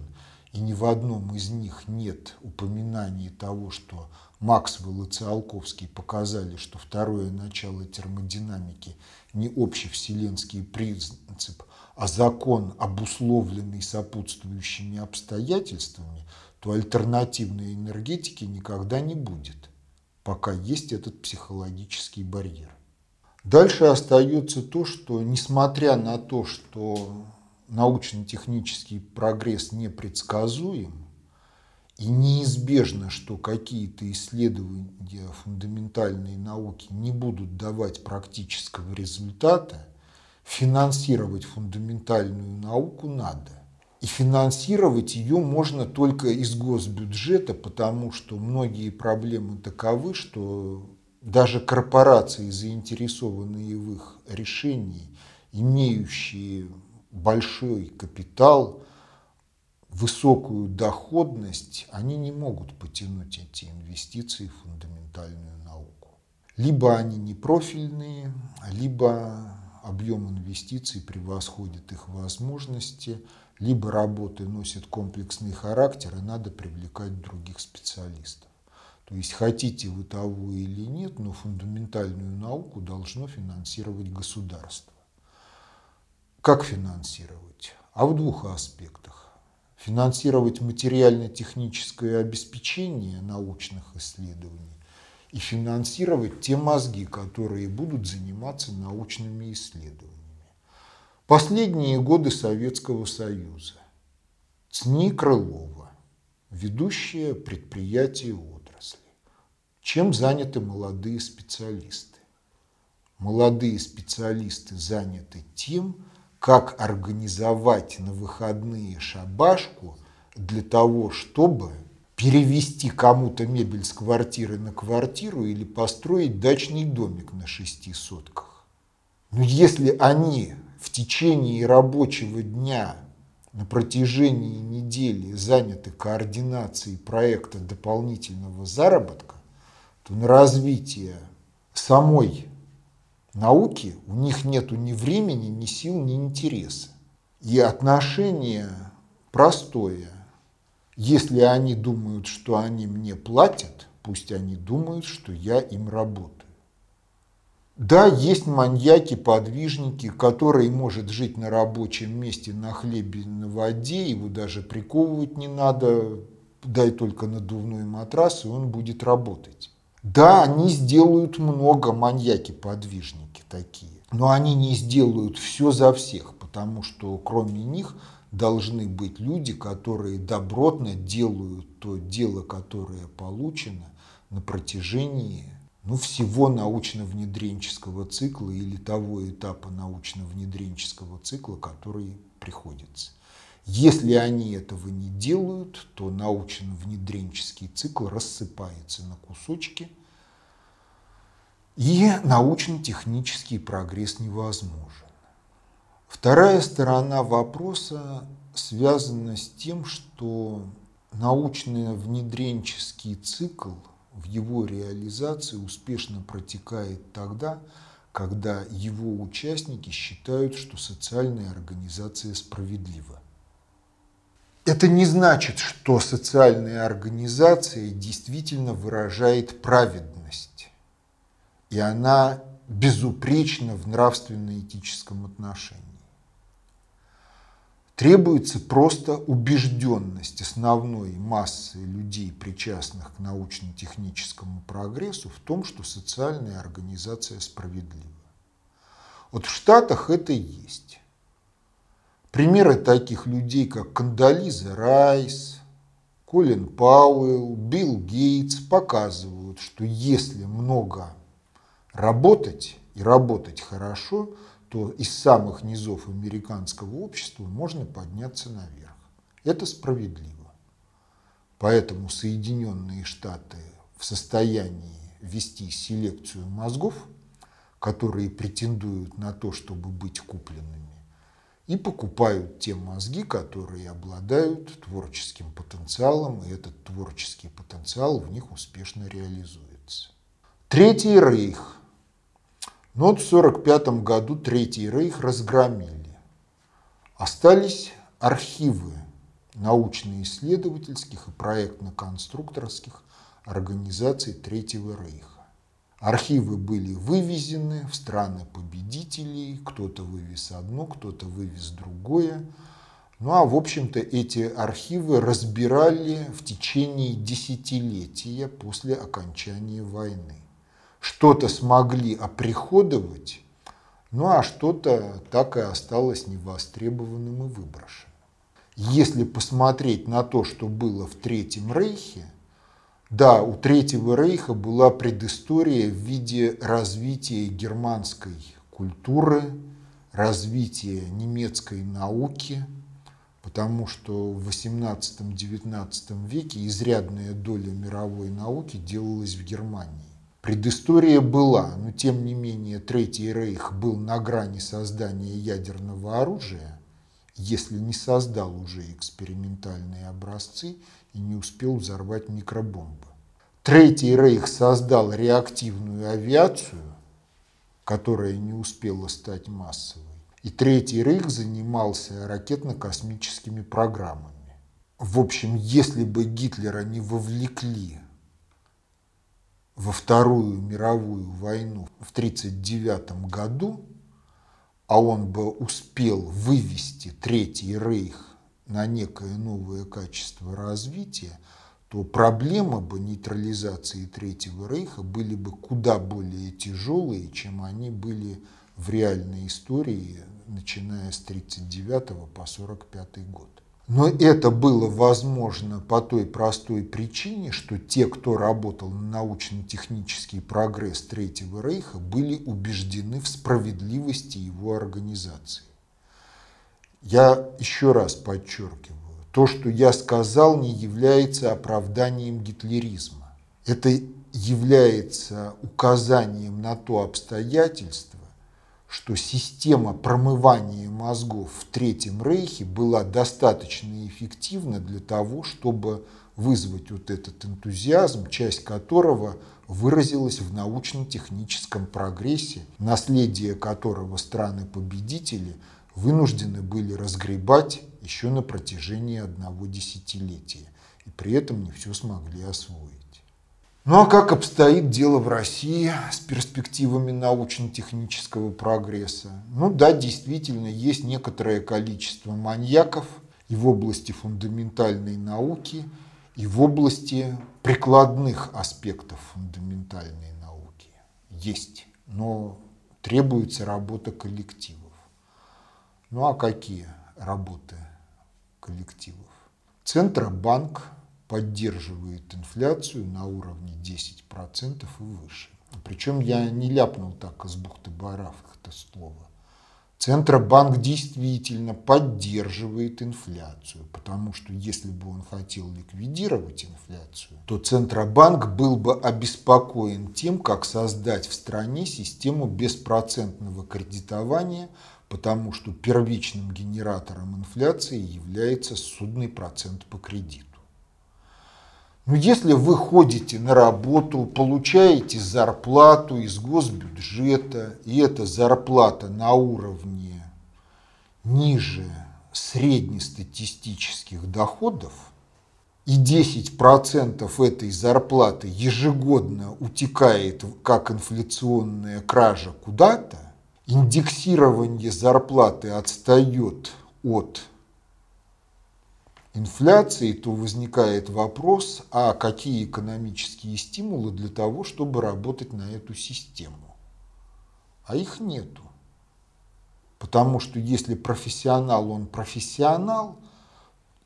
и ни в одном из них нет упоминаний того, что Максвелл и Циолковский показали, что второе начало термодинамики не общевселенский принцип, а закон, обусловленный сопутствующими обстоятельствами, то альтернативной энергетики никогда не будет, пока есть этот психологический барьер. Дальше остается то, что несмотря на то, что научно-технический прогресс непредсказуем, и неизбежно, что какие-то исследования фундаментальной науки не будут давать практического результата, финансировать фундаментальную науку надо. И финансировать ее можно только из госбюджета, потому что многие проблемы таковы, что даже корпорации, заинтересованные в их решении, имеющие большой капитал, высокую доходность, они не могут потянуть эти инвестиции в фундаментальную науку. Либо они не профильные, либо объем инвестиций превосходит их возможности, либо работы носят комплексный характер и надо привлекать других специалистов. То есть хотите вы того или нет, но фундаментальную науку должно финансировать государство. Как финансировать? А в двух аспектах. Финансировать материально-техническое обеспечение научных исследований и финансировать те мозги, которые будут заниматься научными исследованиями. Последние годы Советского Союза. ЦНИ Крылова, ведущее предприятие отрасли. Чем заняты молодые специалисты? Молодые специалисты заняты тем, как организовать на выходные шабашку для того, чтобы перевести кому-то мебель с квартиры на квартиру или построить дачный домик на шести сотках. Но если они в течение рабочего дня на протяжении недели заняты координацией проекта дополнительного заработка, то на развитие самой науки у них нет ни времени, ни сил, ни интереса. И отношение простое. Если они думают, что они мне платят, пусть они думают, что я им работаю. Да, есть маньяки-подвижники, которые может жить на рабочем месте на хлебе на воде, его даже приковывать не надо, дай только надувной матрас, и он будет работать. Да, они сделают много маньяки-подвижники такие, но они не сделают все за всех, потому что кроме них должны быть люди, которые добротно делают то дело, которое получено на протяжении ну, всего научно-внедренческого цикла или того этапа научно-внедренческого цикла, который приходится. Если они этого не делают, то научно-внедренческий цикл рассыпается на кусочки, и научно-технический прогресс невозможен. Вторая сторона вопроса связана с тем, что научно-внедренческий цикл в его реализации успешно протекает тогда, когда его участники считают, что социальная организация справедлива. Это не значит, что социальная организация действительно выражает праведность, и она безупречна в нравственно-этическом отношении. Требуется просто убежденность основной массы людей, причастных к научно-техническому прогрессу, в том, что социальная организация справедлива. Вот в Штатах это есть. Примеры таких людей, как Кандализа Райс, Колин Пауэлл, Билл Гейтс показывают, что если много работать и работать хорошо, то из самых низов американского общества можно подняться наверх. Это справедливо. Поэтому Соединенные Штаты в состоянии вести селекцию мозгов, которые претендуют на то, чтобы быть купленными, и покупают те мозги, которые обладают творческим потенциалом, и этот творческий потенциал в них успешно реализуется. Третий рейх. Но вот в 1945 году Третий рейх разгромили. Остались архивы научно-исследовательских и проектно-конструкторских организаций Третьего рейха. Архивы были вывезены в страны победителей, кто-то вывез одно, кто-то вывез другое. Ну а в общем-то эти архивы разбирали в течение десятилетия после окончания войны. Что-то смогли оприходовать, ну а что-то так и осталось невостребованным и выброшенным. Если посмотреть на то, что было в Третьем Рейхе – да, у Третьего Рейха была предыстория в виде развития германской культуры, развития немецкой науки, потому что в XVIII-XIX веке изрядная доля мировой науки делалась в Германии. Предыстория была, но тем не менее Третий Рейх был на грани создания ядерного оружия, если не создал уже экспериментальные образцы и не успел взорвать микробомбы. Третий Рейх создал реактивную авиацию, которая не успела стать массовой. И Третий Рейх занимался ракетно-космическими программами. В общем, если бы Гитлера не вовлекли во Вторую мировую войну в 1939 году, а он бы успел вывести Третий Рейх на некое новое качество развития, то проблемы бы нейтрализации Третьего Рейха были бы куда более тяжелые, чем они были в реальной истории, начиная с 1939 по 1945 год. Но это было возможно по той простой причине, что те, кто работал на научно-технический прогресс Третьего Рейха, были убеждены в справедливости его организации. Я еще раз подчеркиваю, то, что я сказал, не является оправданием гитлеризма. Это является указанием на то обстоятельство, что система промывания мозгов в Третьем Рейхе была достаточно эффективна для того, чтобы вызвать вот этот энтузиазм, часть которого выразилась в научно-техническом прогрессе, наследие которого страны-победители вынуждены были разгребать еще на протяжении одного десятилетия, и при этом не все смогли освоить. Ну а как обстоит дело в России с перспективами научно-технического прогресса? Ну да, действительно, есть некоторое количество маньяков и в области фундаментальной науки, и в области прикладных аспектов фундаментальной науки. Есть, но требуется работа коллективов. Ну а какие работы коллективов. Центробанк поддерживает инфляцию на уровне 10% и выше. Причем я не ляпнул так из бухты-барахта это слово. Центробанк действительно поддерживает инфляцию, потому что если бы он хотел ликвидировать инфляцию, то Центробанк был бы обеспокоен тем, как создать в стране систему беспроцентного кредитования потому что первичным генератором инфляции является судный процент по кредиту. Но если вы ходите на работу, получаете зарплату из госбюджета, и эта зарплата на уровне ниже среднестатистических доходов, и 10% этой зарплаты ежегодно утекает как инфляционная кража куда-то, индексирование зарплаты отстает от инфляции, то возникает вопрос, а какие экономические стимулы для того, чтобы работать на эту систему? А их нету. Потому что если профессионал, он профессионал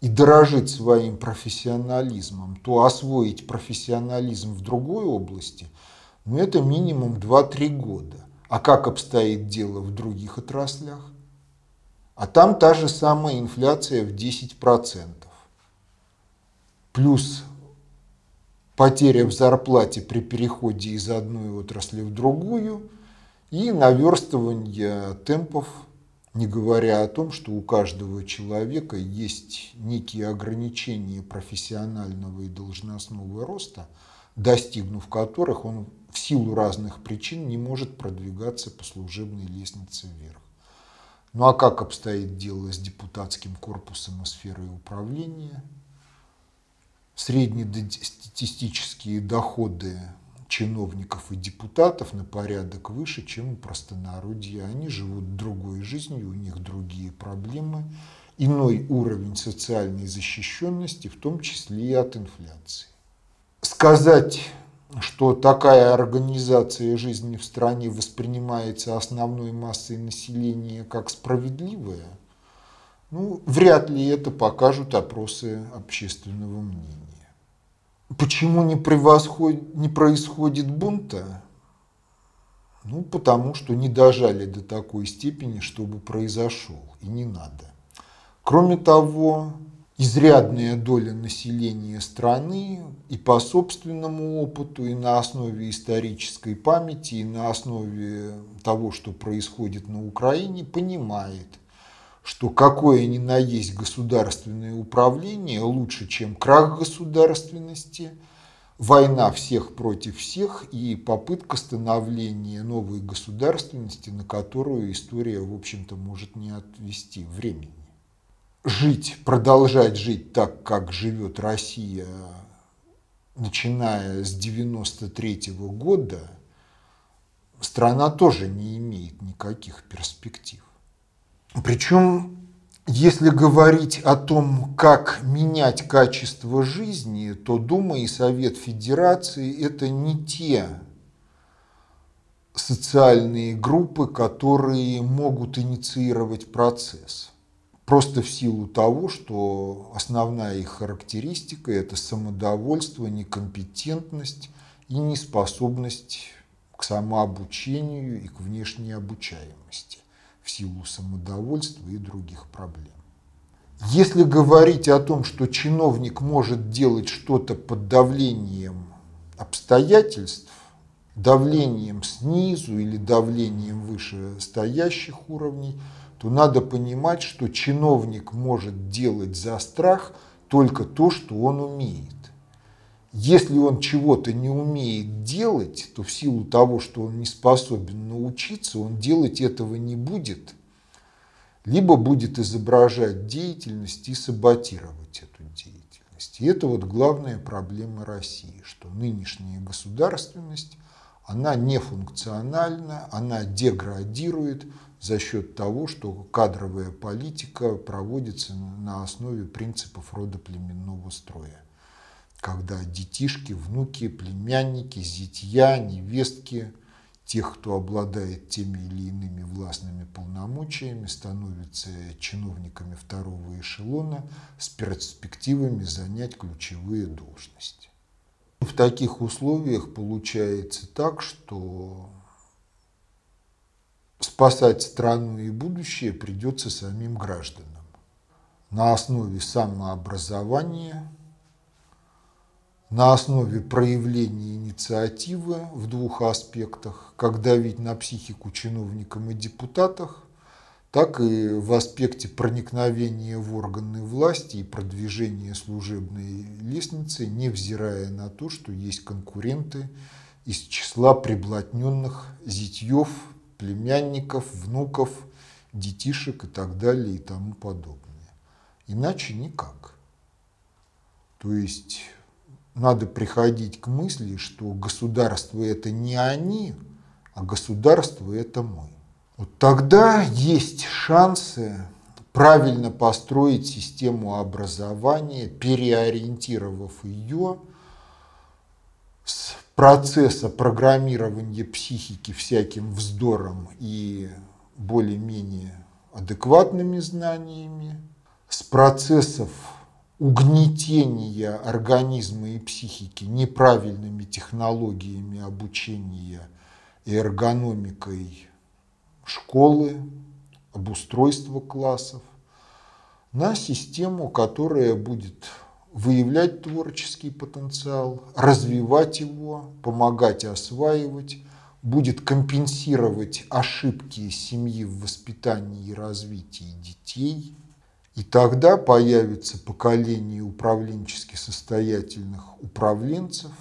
и дорожит своим профессионализмом, то освоить профессионализм в другой области, ну это минимум 2-3 года – а как обстоит дело в других отраслях? А там та же самая инфляция в 10%. Плюс потеря в зарплате при переходе из одной отрасли в другую и наверстывание темпов, не говоря о том, что у каждого человека есть некие ограничения профессионального и должностного роста, достигнув которых он в силу разных причин не может продвигаться по служебной лестнице вверх. Ну а как обстоит дело с депутатским корпусом и сферой управления – среднестатистические доходы чиновников и депутатов на порядок выше, чем у простонародья. Они живут другой жизнью, у них другие проблемы, иной уровень социальной защищенности, в том числе и от инфляции. Сказать, что такая организация жизни в стране воспринимается основной массой населения как справедливая, ну, вряд ли это покажут опросы общественного мнения. Почему не, превосход... не происходит бунта? Ну, потому что не дожали до такой степени, чтобы произошел, и не надо. Кроме того, изрядная доля населения страны и по собственному опыту, и на основе исторической памяти, и на основе того, что происходит на Украине, понимает, что какое ни на есть государственное управление лучше, чем крах государственности, война всех против всех и попытка становления новой государственности, на которую история, в общем-то, может не отвести времени. Жить, продолжать жить так, как живет Россия, начиная с 93 -го года, страна тоже не имеет никаких перспектив. Причем, если говорить о том, как менять качество жизни, то Дума и Совет Федерации – это не те социальные группы, которые могут инициировать процесс. Просто в силу того, что основная их характеристика – это самодовольство, некомпетентность и неспособность к самообучению и к внешней обучаемости в силу самодовольства и других проблем. Если говорить о том, что чиновник может делать что-то под давлением обстоятельств, давлением снизу или давлением вышестоящих уровней, то надо понимать, что чиновник может делать за страх только то, что он умеет. Если он чего-то не умеет делать, то в силу того, что он не способен научиться, он делать этого не будет, либо будет изображать деятельность и саботировать эту деятельность. И это вот главная проблема России, что нынешняя государственность, она нефункциональна, она деградирует за счет того, что кадровая политика проводится на основе принципов родоплеменного строя когда детишки, внуки, племянники, зятья, невестки тех, кто обладает теми или иными властными полномочиями, становятся чиновниками второго эшелона с перспективами занять ключевые должности. В таких условиях получается так, что спасать страну и будущее придется самим гражданам на основе самообразования – на основе проявления инициативы в двух аспектах, как давить на психику чиновникам и депутатах, так и в аспекте проникновения в органы власти и продвижения служебной лестницы, невзирая на то, что есть конкуренты из числа приблотненных зятьев, племянников, внуков, детишек и так далее и тому подобное. Иначе никак. То есть надо приходить к мысли, что государство это не они, а государство это мы. Вот тогда есть шансы правильно построить систему образования, переориентировав ее с процесса программирования психики всяким вздором и более-менее адекватными знаниями, с процессов угнетения организма и психики неправильными технологиями обучения и эргономикой школы, обустройства классов, на систему, которая будет выявлять творческий потенциал, развивать его, помогать осваивать, будет компенсировать ошибки семьи в воспитании и развитии детей. И тогда появится поколение управленчески состоятельных управленцев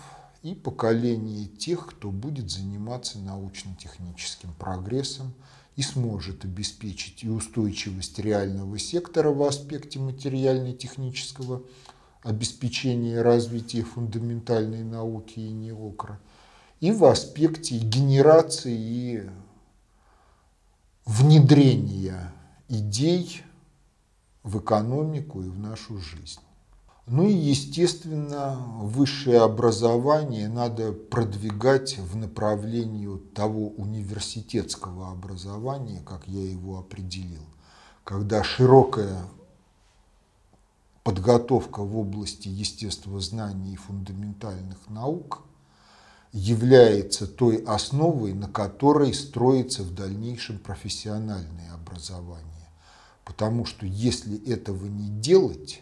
и поколение тех, кто будет заниматься научно-техническим прогрессом и сможет обеспечить и устойчивость реального сектора в аспекте материально-технического обеспечения развития фундаментальной науки и неокра – и в аспекте генерации и внедрения идей в экономику и в нашу жизнь. Ну и, естественно, высшее образование надо продвигать в направлении того университетского образования, как я его определил, когда широкая подготовка в области естествознаний и фундаментальных наук – является той основой, на которой строится в дальнейшем профессиональное образование. Потому что если этого не делать,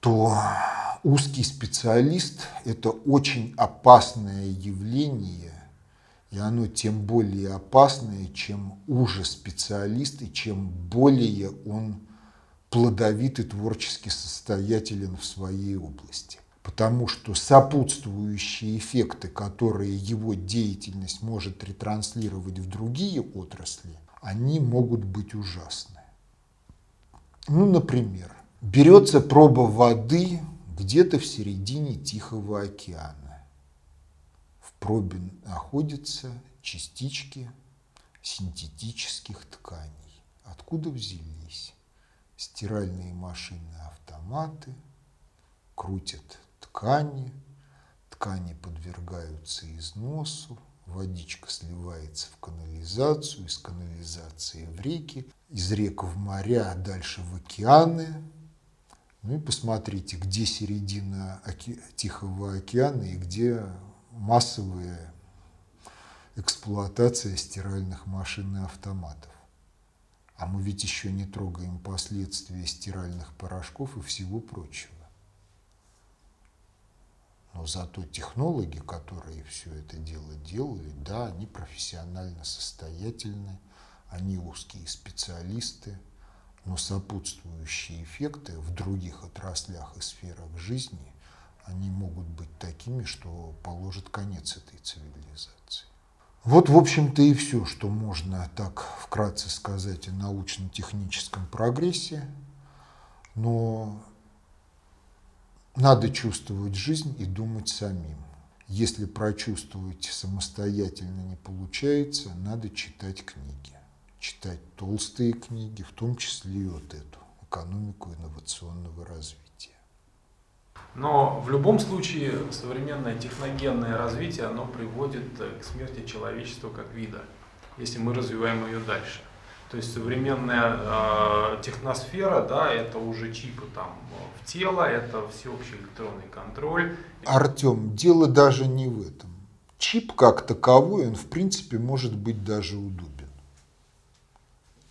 то узкий специалист – это очень опасное явление, и оно тем более опасное, чем уже специалист и чем более он плодовит и творчески состоятелен в своей области. Потому что сопутствующие эффекты, которые его деятельность может ретранслировать в другие отрасли, они могут быть ужасны. Ну, например, берется проба воды где-то в середине Тихого океана. В пробе находятся частички синтетических тканей. Откуда взялись? Стиральные машины, автоматы крутят ткани, ткани подвергаются износу, водичка сливается в канализацию, из канализации в реки, из рек в моря, а дальше в океаны. Ну и посмотрите, где середина оке... Тихого океана и где массовая эксплуатация стиральных машин и автоматов. А мы ведь еще не трогаем последствия стиральных порошков и всего прочего. Но зато технологи, которые все это дело делали, да, они профессионально состоятельны, они узкие специалисты, но сопутствующие эффекты в других отраслях и сферах жизни, они могут быть такими, что положат конец этой цивилизации. Вот, в общем-то, и все, что можно так вкратце сказать о научно-техническом прогрессе. Но надо чувствовать жизнь и думать самим. Если прочувствовать самостоятельно не получается, надо читать книги. Читать толстые книги, в том числе и вот эту экономику инновационного развития. Но в любом случае современное техногенное развитие, оно приводит к смерти человечества как вида, если мы развиваем ее дальше. То есть современная э, техносфера, да, это уже чипы там в тело, это всеобщий электронный контроль. Артем, дело даже не в этом. Чип как таковой, он в принципе может быть даже удобен.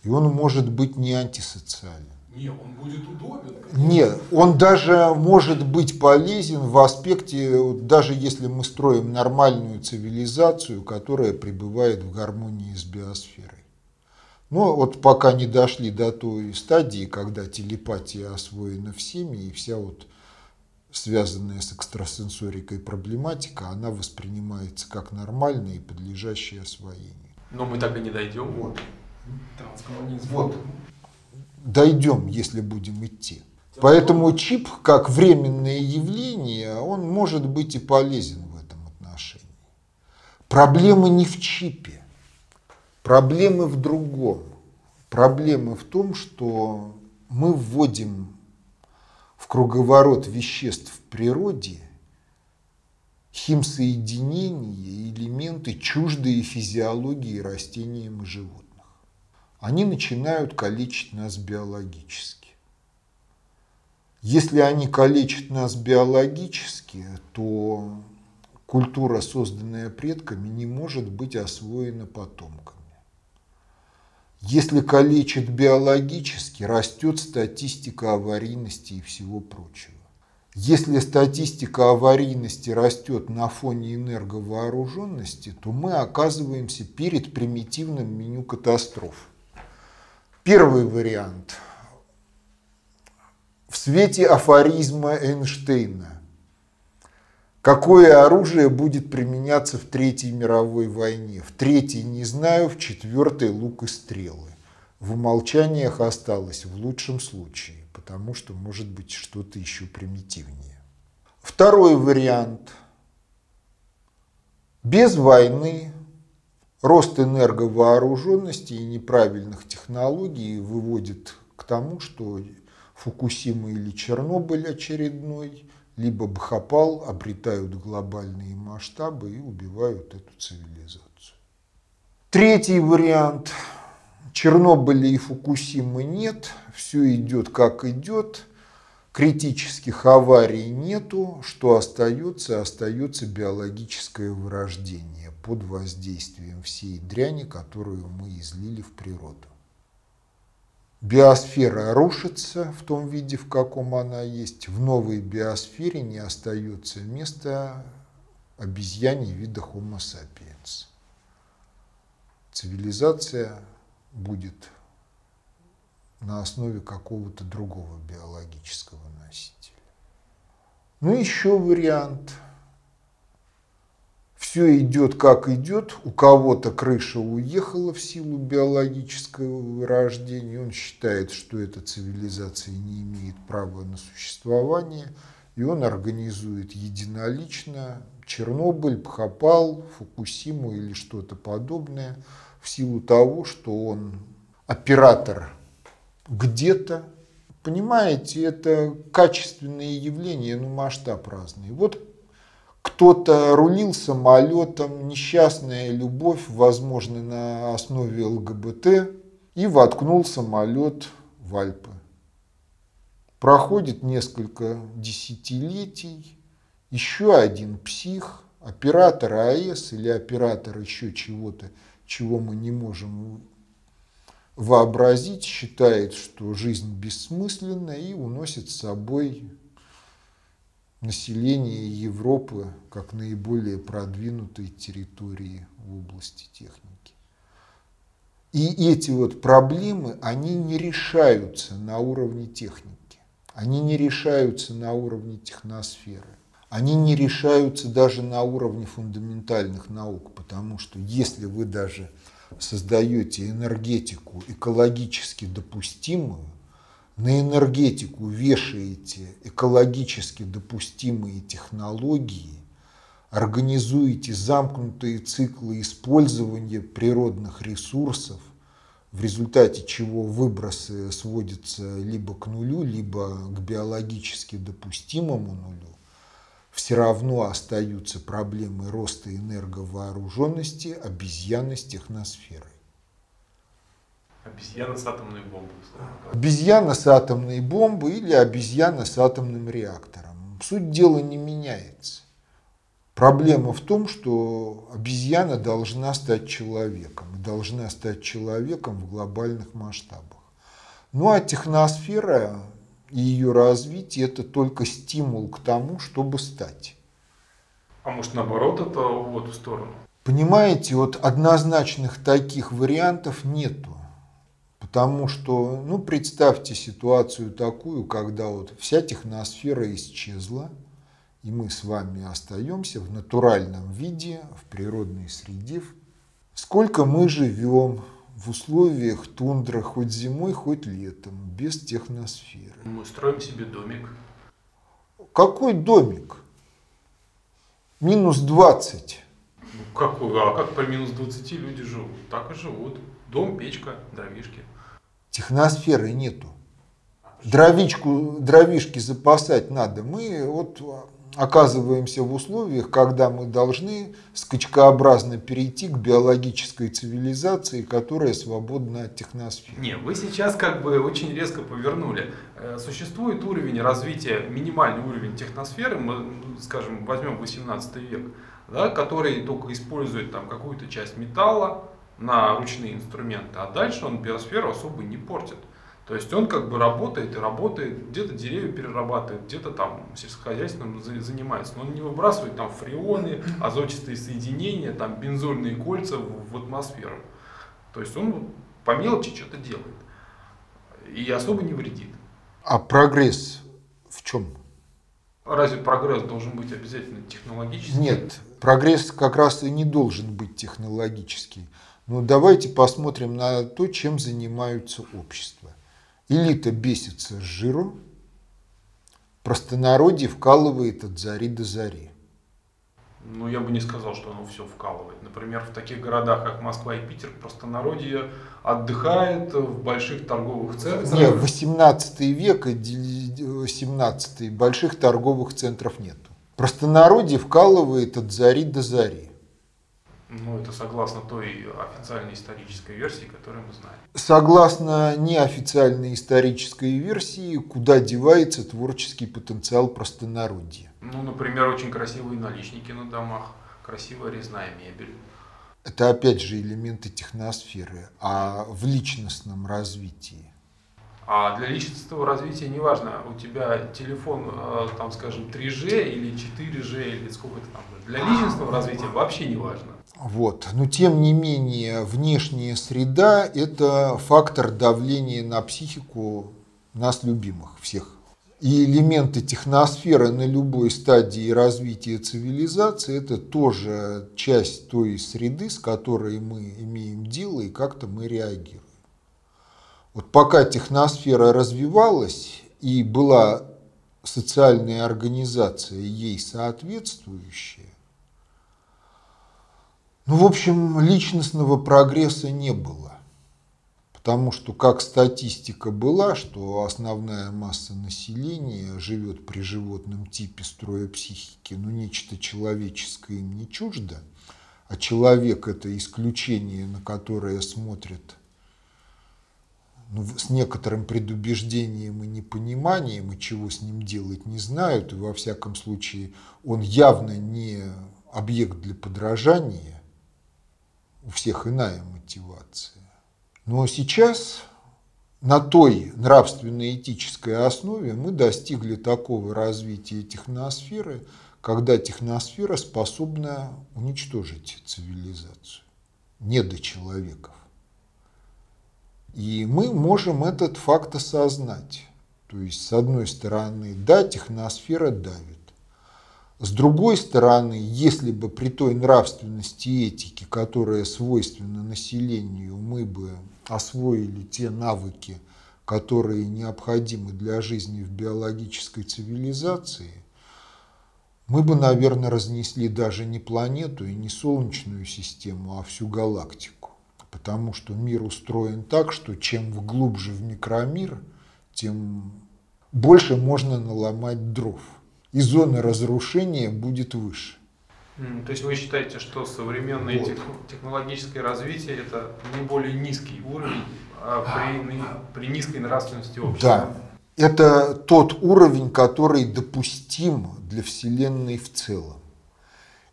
И он может быть не антисоциален. Нет, он будет удобен. Нет, он даже может быть полезен в аспекте, даже если мы строим нормальную цивилизацию, которая пребывает в гармонии с биосферой. Но вот пока не дошли до той стадии, когда телепатия освоена всеми, и вся вот связанная с экстрасенсорикой проблематика, она воспринимается как нормальная и подлежащая освоению. Но мы так и не дойдем. Вот. Вот. Дойдем, если будем идти. Поэтому чип, как временное явление, он может быть и полезен в этом отношении. Проблема не в чипе. Проблемы в другом. Проблема в том, что мы вводим в круговорот веществ в природе химсоединения, элементы, чуждые физиологии растениям и животных. Они начинают калечить нас биологически. Если они калечат нас биологически, то культура, созданная предками, не может быть освоена потомками. Если калечит биологически, растет статистика аварийности и всего прочего. Если статистика аварийности растет на фоне энерговооруженности, то мы оказываемся перед примитивным меню катастроф. Первый вариант. В свете афоризма Эйнштейна. Какое оружие будет применяться в Третьей мировой войне? В Третьей не знаю, в Четвертой лук и стрелы. В умолчаниях осталось в лучшем случае, потому что может быть что-то еще примитивнее. Второй вариант. Без войны Рост энерговооруженности и неправильных технологий выводит к тому, что Фукусима или Чернобыль очередной, либо Бхопал обретают глобальные масштабы и убивают эту цивилизацию. Третий вариант. Чернобыля и Фукусимы нет, все идет как идет, критических аварий нету, что остается, остается биологическое вырождение под воздействием всей дряни, которую мы излили в природу. Биосфера рушится в том виде, в каком она есть. В новой биосфере не остается места обезьяне вида Homo sapiens. Цивилизация будет на основе какого-то другого биологического носителя. Ну, еще вариант – все идет как идет, у кого-то крыша уехала в силу биологического вырождения, он считает, что эта цивилизация не имеет права на существование, и он организует единолично Чернобыль, Пхопал, Фукусиму или что-то подобное в силу того, что он оператор где-то. Понимаете, это качественные явления, но масштаб разный. Вот кто-то рулил самолетом, несчастная любовь, возможно, на основе ЛГБТ, и воткнул самолет в Альпы. Проходит несколько десятилетий, еще один псих, оператор АЭС или оператор еще чего-то, чего мы не можем вообразить, считает, что жизнь бессмысленна и уносит с собой население Европы как наиболее продвинутой территории в области техники. И эти вот проблемы, они не решаются на уровне техники, они не решаются на уровне техносферы, они не решаются даже на уровне фундаментальных наук, потому что если вы даже создаете энергетику экологически допустимую, на энергетику вешаете экологически допустимые технологии, организуете замкнутые циклы использования природных ресурсов, в результате чего выбросы сводятся либо к нулю, либо к биологически допустимому нулю, все равно остаются проблемы роста энерговооруженности обезьяны с техносферой. Обезьяна с атомной бомбой. Обезьяна с атомной бомбой или обезьяна с атомным реактором. Суть дела не меняется. Проблема в том, что обезьяна должна стать человеком. Должна стать человеком в глобальных масштабах. Ну а техносфера и ее развитие – это только стимул к тому, чтобы стать. А может наоборот, это в эту сторону? Понимаете, вот однозначных таких вариантов нету. Потому что, ну, представьте ситуацию такую, когда вот вся техносфера исчезла, и мы с вами остаемся в натуральном виде, в природной среде. Сколько мы живем в условиях тундра хоть зимой, хоть летом, без техносферы. Мы строим себе домик. Какой домик? Минус 20. Ну, какой? А как по минус 20 люди живут? Так и живут. Дом, печка, дровишки. Техносферы нету. Дровичку, дровишки запасать надо. Мы вот оказываемся в условиях, когда мы должны скачкообразно перейти к биологической цивилизации, которая свободна от техносферы. Не, вы сейчас как бы очень резко повернули. Э, существует уровень развития, минимальный уровень техносферы, мы, скажем, возьмем 18 век, да, который только использует там какую-то часть металла, на ручные инструменты, а дальше он биосферу особо не портит. То есть он как бы работает и работает, где-то деревья перерабатывает, где-то там сельскохозяйством занимается. Но он не выбрасывает там фреоны, азотистые соединения, там бензольные кольца в, в атмосферу. То есть он по мелочи что-то делает и особо не вредит. А прогресс в чем? Разве прогресс должен быть обязательно технологический? Нет, прогресс как раз и не должен быть технологический. Но давайте посмотрим на то, чем занимаются общества. Элита бесится с жиру, простонародье вкалывает от зари до зари. Ну, я бы не сказал, что оно все вкалывает. Например, в таких городах, как Москва и Питер, простонародье отдыхает в больших торговых центрах. Нет, 18 век и 17 больших торговых центров нету. Простонародье вкалывает от зари до зари. Ну, это согласно той официальной исторической версии, которую мы знаем. Согласно неофициальной исторической версии, куда девается творческий потенциал простонародья? Ну, например, очень красивые наличники на домах, красивая резная мебель. Это опять же элементы техносферы, а в личностном развитии. А для личностного развития неважно, у тебя телефон, э, там, скажем, 3G или 4G, или сколько это там. Для личностного развития вообще не важно. Вот. Но тем не менее, внешняя среда – это фактор давления на психику нас любимых всех. И элементы техносферы на любой стадии развития цивилизации – это тоже часть той среды, с которой мы имеем дело и как-то мы реагируем. Вот пока техносфера развивалась и была социальная организация ей соответствующая, ну, в общем, личностного прогресса не было. Потому что как статистика была, что основная масса населения живет при животном типе строя психики, но нечто человеческое им не чуждо, а человек – это исключение, на которое смотрят ну, с некоторым предубеждением и непониманием, и чего с ним делать не знают, и во всяком случае он явно не объект для подражания, у всех иная мотивация. Но сейчас на той нравственно-этической основе мы достигли такого развития техносферы, когда техносфера способна уничтожить цивилизацию, недочеловеков. И мы можем этот факт осознать. То есть, с одной стороны, да, техносфера давит. С другой стороны, если бы при той нравственности и этике, которая свойственна населению, мы бы освоили те навыки, которые необходимы для жизни в биологической цивилизации, мы бы, наверное, разнесли даже не планету и не Солнечную систему, а всю галактику. Потому что мир устроен так, что чем глубже в микромир, тем больше можно наломать дров. И зона разрушения будет выше. То есть вы считаете, что современное вот. технологическое развитие это не более низкий уровень а при, при низкой нравственности общества? Да. Это тот уровень, который допустим для Вселенной в целом.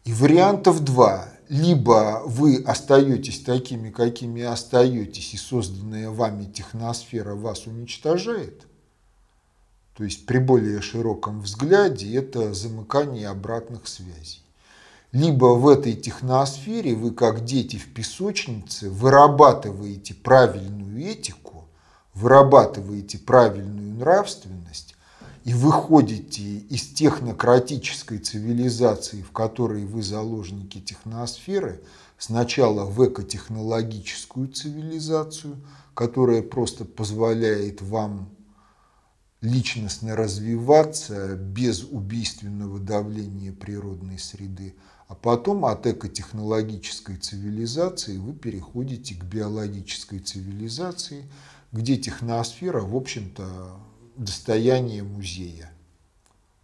И вариантов два. Либо вы остаетесь такими, какими остаетесь, и созданная вами техносфера вас уничтожает, то есть при более широком взгляде это замыкание обратных связей. Либо в этой техносфере вы, как дети в песочнице, вырабатываете правильную этику, вырабатываете правильную нравственность и выходите из технократической цивилизации, в которой вы заложники техносферы, сначала в экотехнологическую цивилизацию, которая просто позволяет вам личностно развиваться без убийственного давления природной среды, а потом от экотехнологической цивилизации вы переходите к биологической цивилизации, где техносфера, в общем-то, достояние музея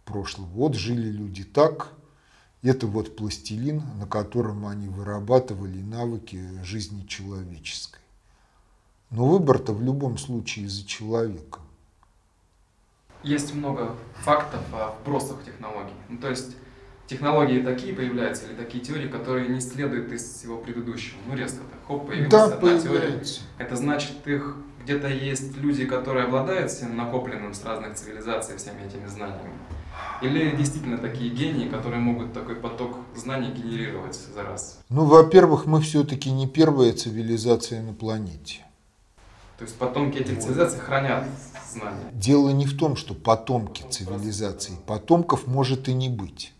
прошлого. Вот жили люди так, это вот пластилин, на котором они вырабатывали навыки жизни человеческой. Но выбор-то в любом случае за человеком. Есть много фактов о вбросах технологий. Ну, то есть технологии такие появляются или такие теории, которые не следуют из всего предыдущего. Ну, резко так, хоп, появилась Да, одна теория. появляется. Это значит, их где-то есть люди, которые обладают всем накопленным с разных цивилизаций, всеми этими знаниями. Или действительно такие гении, которые могут такой поток знаний генерировать за раз. Ну, во-первых, мы все-таки не первая цивилизация на планете. То есть потомки этих цивилизаций хранят знания. Дело не в том, что потомки цивилизаций. Потомков может и не быть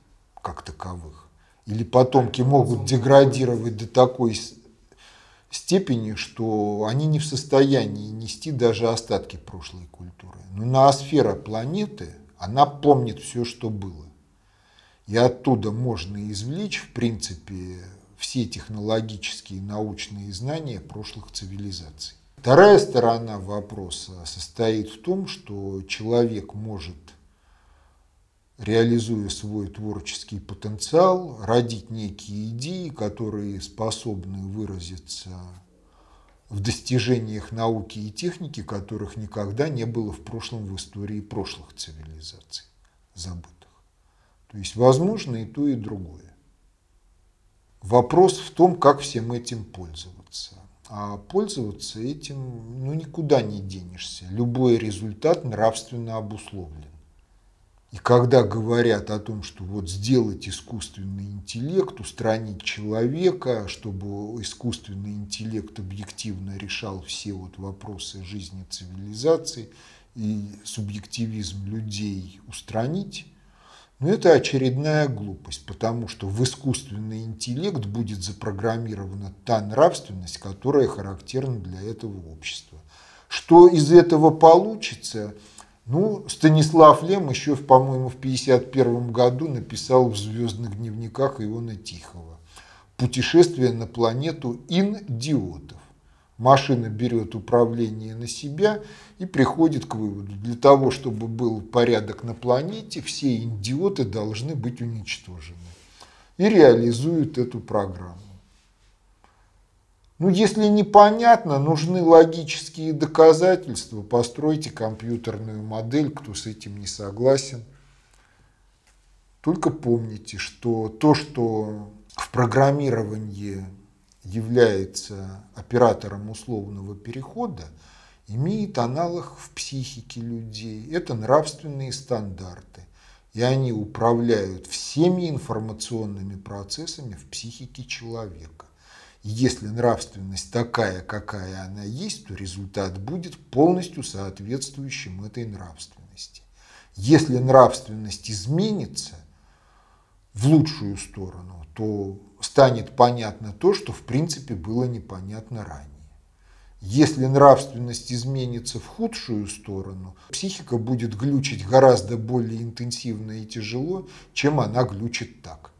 как таковых. Или потомки могут деградировать до такой степени, что они не в состоянии нести даже остатки прошлой культуры. Но ноосфера планеты, она помнит все, что было. И оттуда можно извлечь, в принципе, все технологические и научные знания прошлых цивилизаций. Вторая сторона вопроса состоит в том, что человек может, реализуя свой творческий потенциал, родить некие идеи, которые способны выразиться в достижениях науки и техники, которых никогда не было в прошлом в истории прошлых цивилизаций забытых. То есть возможно и то, и другое. Вопрос в том, как всем этим пользоваться. А пользоваться этим ну, никуда не денешься. Любой результат нравственно обусловлен. И когда говорят о том, что вот сделать искусственный интеллект, устранить человека, чтобы искусственный интеллект объективно решал все вот вопросы жизни цивилизации и субъективизм людей устранить, но это очередная глупость, потому что в искусственный интеллект будет запрограммирована та нравственность, которая характерна для этого общества. Что из этого получится, ну, Станислав Лем еще, по-моему, в 1951 году написал в «Звездных дневниках» Иона Тихого «Путешествие на планету индиотов». Машина берет управление на себя и приходит к выводу, для того, чтобы был порядок на планете, все идиоты должны быть уничтожены. И реализуют эту программу. Ну, если непонятно, нужны логические доказательства, постройте компьютерную модель, кто с этим не согласен. Только помните, что то, что в программировании является оператором условного перехода, имеет аналог в психике людей. Это нравственные стандарты. И они управляют всеми информационными процессами в психике человека. И если нравственность такая, какая она есть, то результат будет полностью соответствующим этой нравственности. Если нравственность изменится в лучшую сторону, то станет понятно то, что в принципе было непонятно ранее. Если нравственность изменится в худшую сторону, психика будет глючить гораздо более интенсивно и тяжело, чем она глючит так.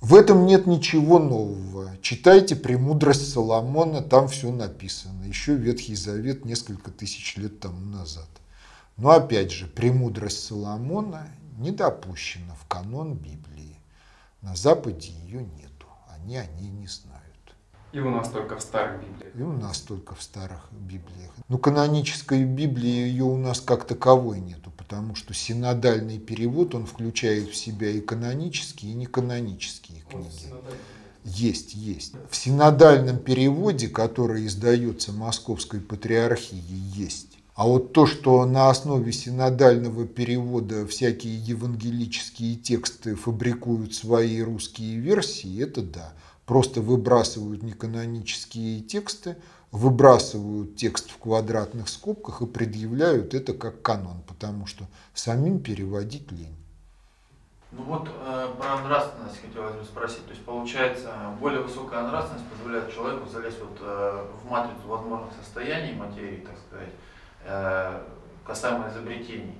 В этом нет ничего нового. Читайте «Премудрость Соломона», там все написано. Еще Ветхий Завет несколько тысяч лет тому назад. Но опять же, «Премудрость Соломона» не допущена в канон Библии. На Западе ее нету, они о ней не знают. И у нас только в старых Библиях. И у нас только в старых Библиях. Ну, канонической Библии ее у нас как таковой нету, потому что синодальный перевод, он включает в себя и канонические, и неканонические книги. Есть, есть. В синодальном переводе, который издается Московской Патриархией, есть. А вот то, что на основе синодального перевода всякие евангелические тексты фабрикуют свои русские версии, это да. Просто выбрасывают неканонические тексты, выбрасывают текст в квадратных скобках и предъявляют это как канон, потому что самим переводить лень. Ну вот э, про нравственность хотелось бы спросить. То есть получается, более высокая нравственность позволяет человеку залезть вот, э, в матрицу возможных состояний материи, так сказать, касаемо изобретений.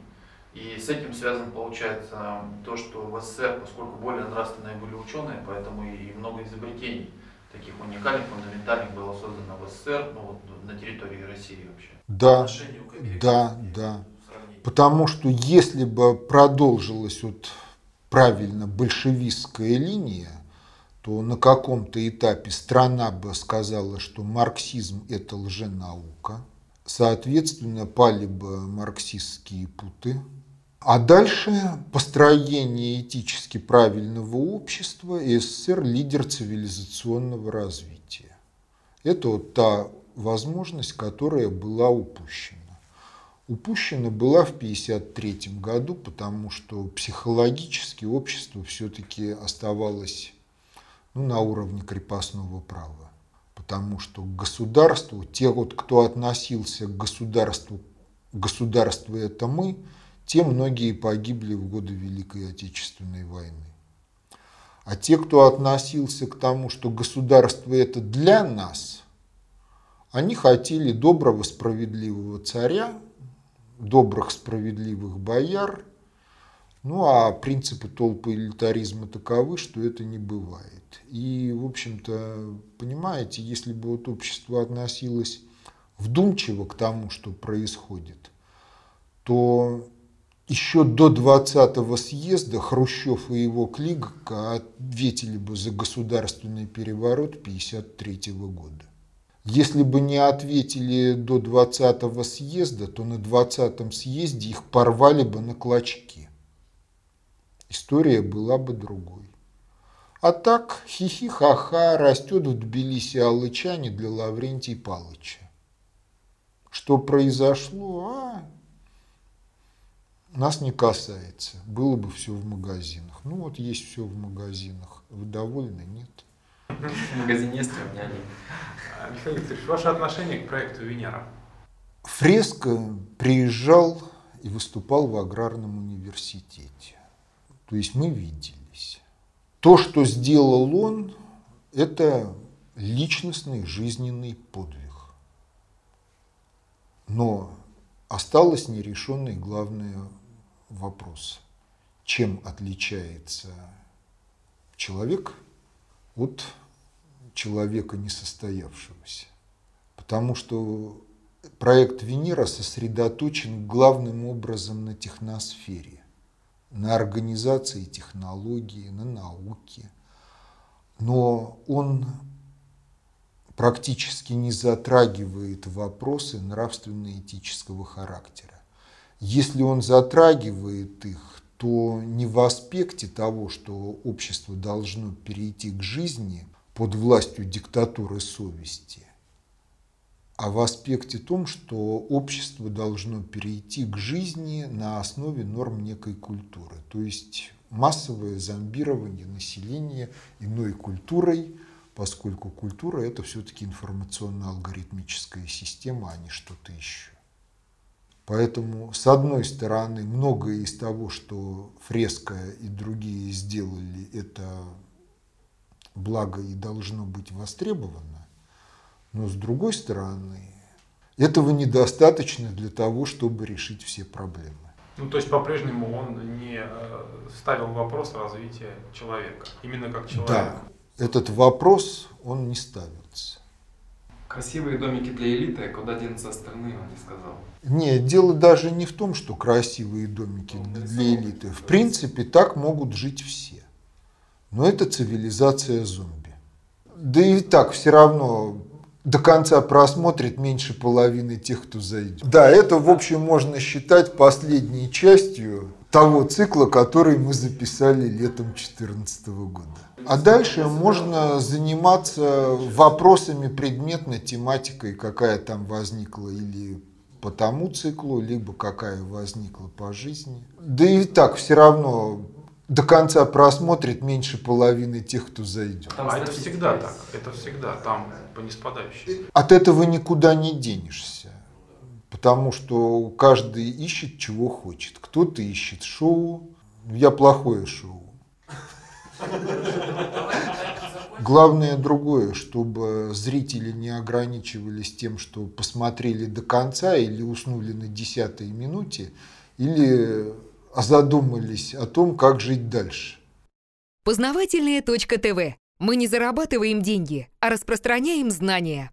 И с этим связано, получается, то, что в СССР, поскольку более нравственные были ученые, поэтому и много изобретений таких уникальных, фундаментальных было создано в СССР, ну вот на территории России вообще. Да, да, да. Потому что если бы продолжилась вот правильно большевистская линия, то на каком-то этапе страна бы сказала, что марксизм – это лженаука. Соответственно, пали бы марксистские путы. А дальше построение этически правильного общества и СССР лидер цивилизационного развития. Это вот та возможность, которая была упущена. Упущена была в 1953 году, потому что психологически общество все-таки оставалось ну, на уровне крепостного права. Потому что государству, те вот, кто относился к государству, государство это мы, те многие погибли в годы Великой Отечественной войны. А те, кто относился к тому, что государство это для нас, они хотели доброго, справедливого царя, добрых, справедливых бояр. Ну, а принципы толпы элитаризма таковы, что это не бывает. И, в общем-то, понимаете, если бы вот общество относилось вдумчиво к тому, что происходит, то еще до 20-го съезда Хрущев и его клика ответили бы за государственный переворот 1953 года. Если бы не ответили до 20-го съезда, то на 20-м съезде их порвали бы на клочки. История была бы другой. А так, хихи-ха-ха, растет в Тбилиси алычане для Лаврентия Палыча. Что произошло, а, нас не касается. Было бы все в магазинах. Ну вот есть все в магазинах. Вы довольны? Нет. В магазине есть, а у меня. А, Михаил Викторович, ваше отношение к проекту Венера? Фреско приезжал и выступал в аграрном университете. То есть мы виделись. То, что сделал он, это личностный жизненный подвиг. Но осталось нерешенный главный вопрос. Чем отличается человек от человека несостоявшегося. Потому что проект Венера сосредоточен главным образом на техносфере, на организации технологии, на науке. Но он практически не затрагивает вопросы нравственно-этического характера. Если он затрагивает их, то не в аспекте того, что общество должно перейти к жизни под властью диктатуры совести, а в аспекте том, что общество должно перейти к жизни на основе норм некой культуры, то есть массовое зомбирование населения иной культурой, поскольку культура это все-таки информационно-алгоритмическая система, а не что-то еще. Поэтому, с одной стороны, многое из того, что фреска и другие сделали, это благо и должно быть востребовано, но с другой стороны, этого недостаточно для того, чтобы решить все проблемы. Ну, то есть по-прежнему он не э, ставил вопрос развития человека, именно как человека. Да, этот вопрос, он не ставится. Красивые домики для элиты, куда денутся остальные, он не сказал. Нет, дело даже не в том, что красивые домики для элиты. В принципе, так могут жить все. Но это цивилизация зомби. Да и так все равно до конца просмотрит меньше половины тех, кто зайдет. Да, это, в общем, можно считать последней частью того цикла, который мы записали летом 2014 года. А дальше можно заниматься вопросами предметной тематикой, какая там возникла или по тому циклу, либо какая возникла по жизни. Да и так все равно до конца просмотрит меньше половины тех, кто зайдет. Там а это всегда так, это всегда там по неспадающей. От этого никуда не денешься. Потому что каждый ищет, чего хочет. Кто-то ищет шоу. Я плохое шоу. Главное другое, чтобы зрители не ограничивались тем, что посмотрели до конца или уснули на десятой минуте, или задумались о том, как жить дальше. Познавательная точка ТВ. Мы не зарабатываем деньги, а распространяем знания.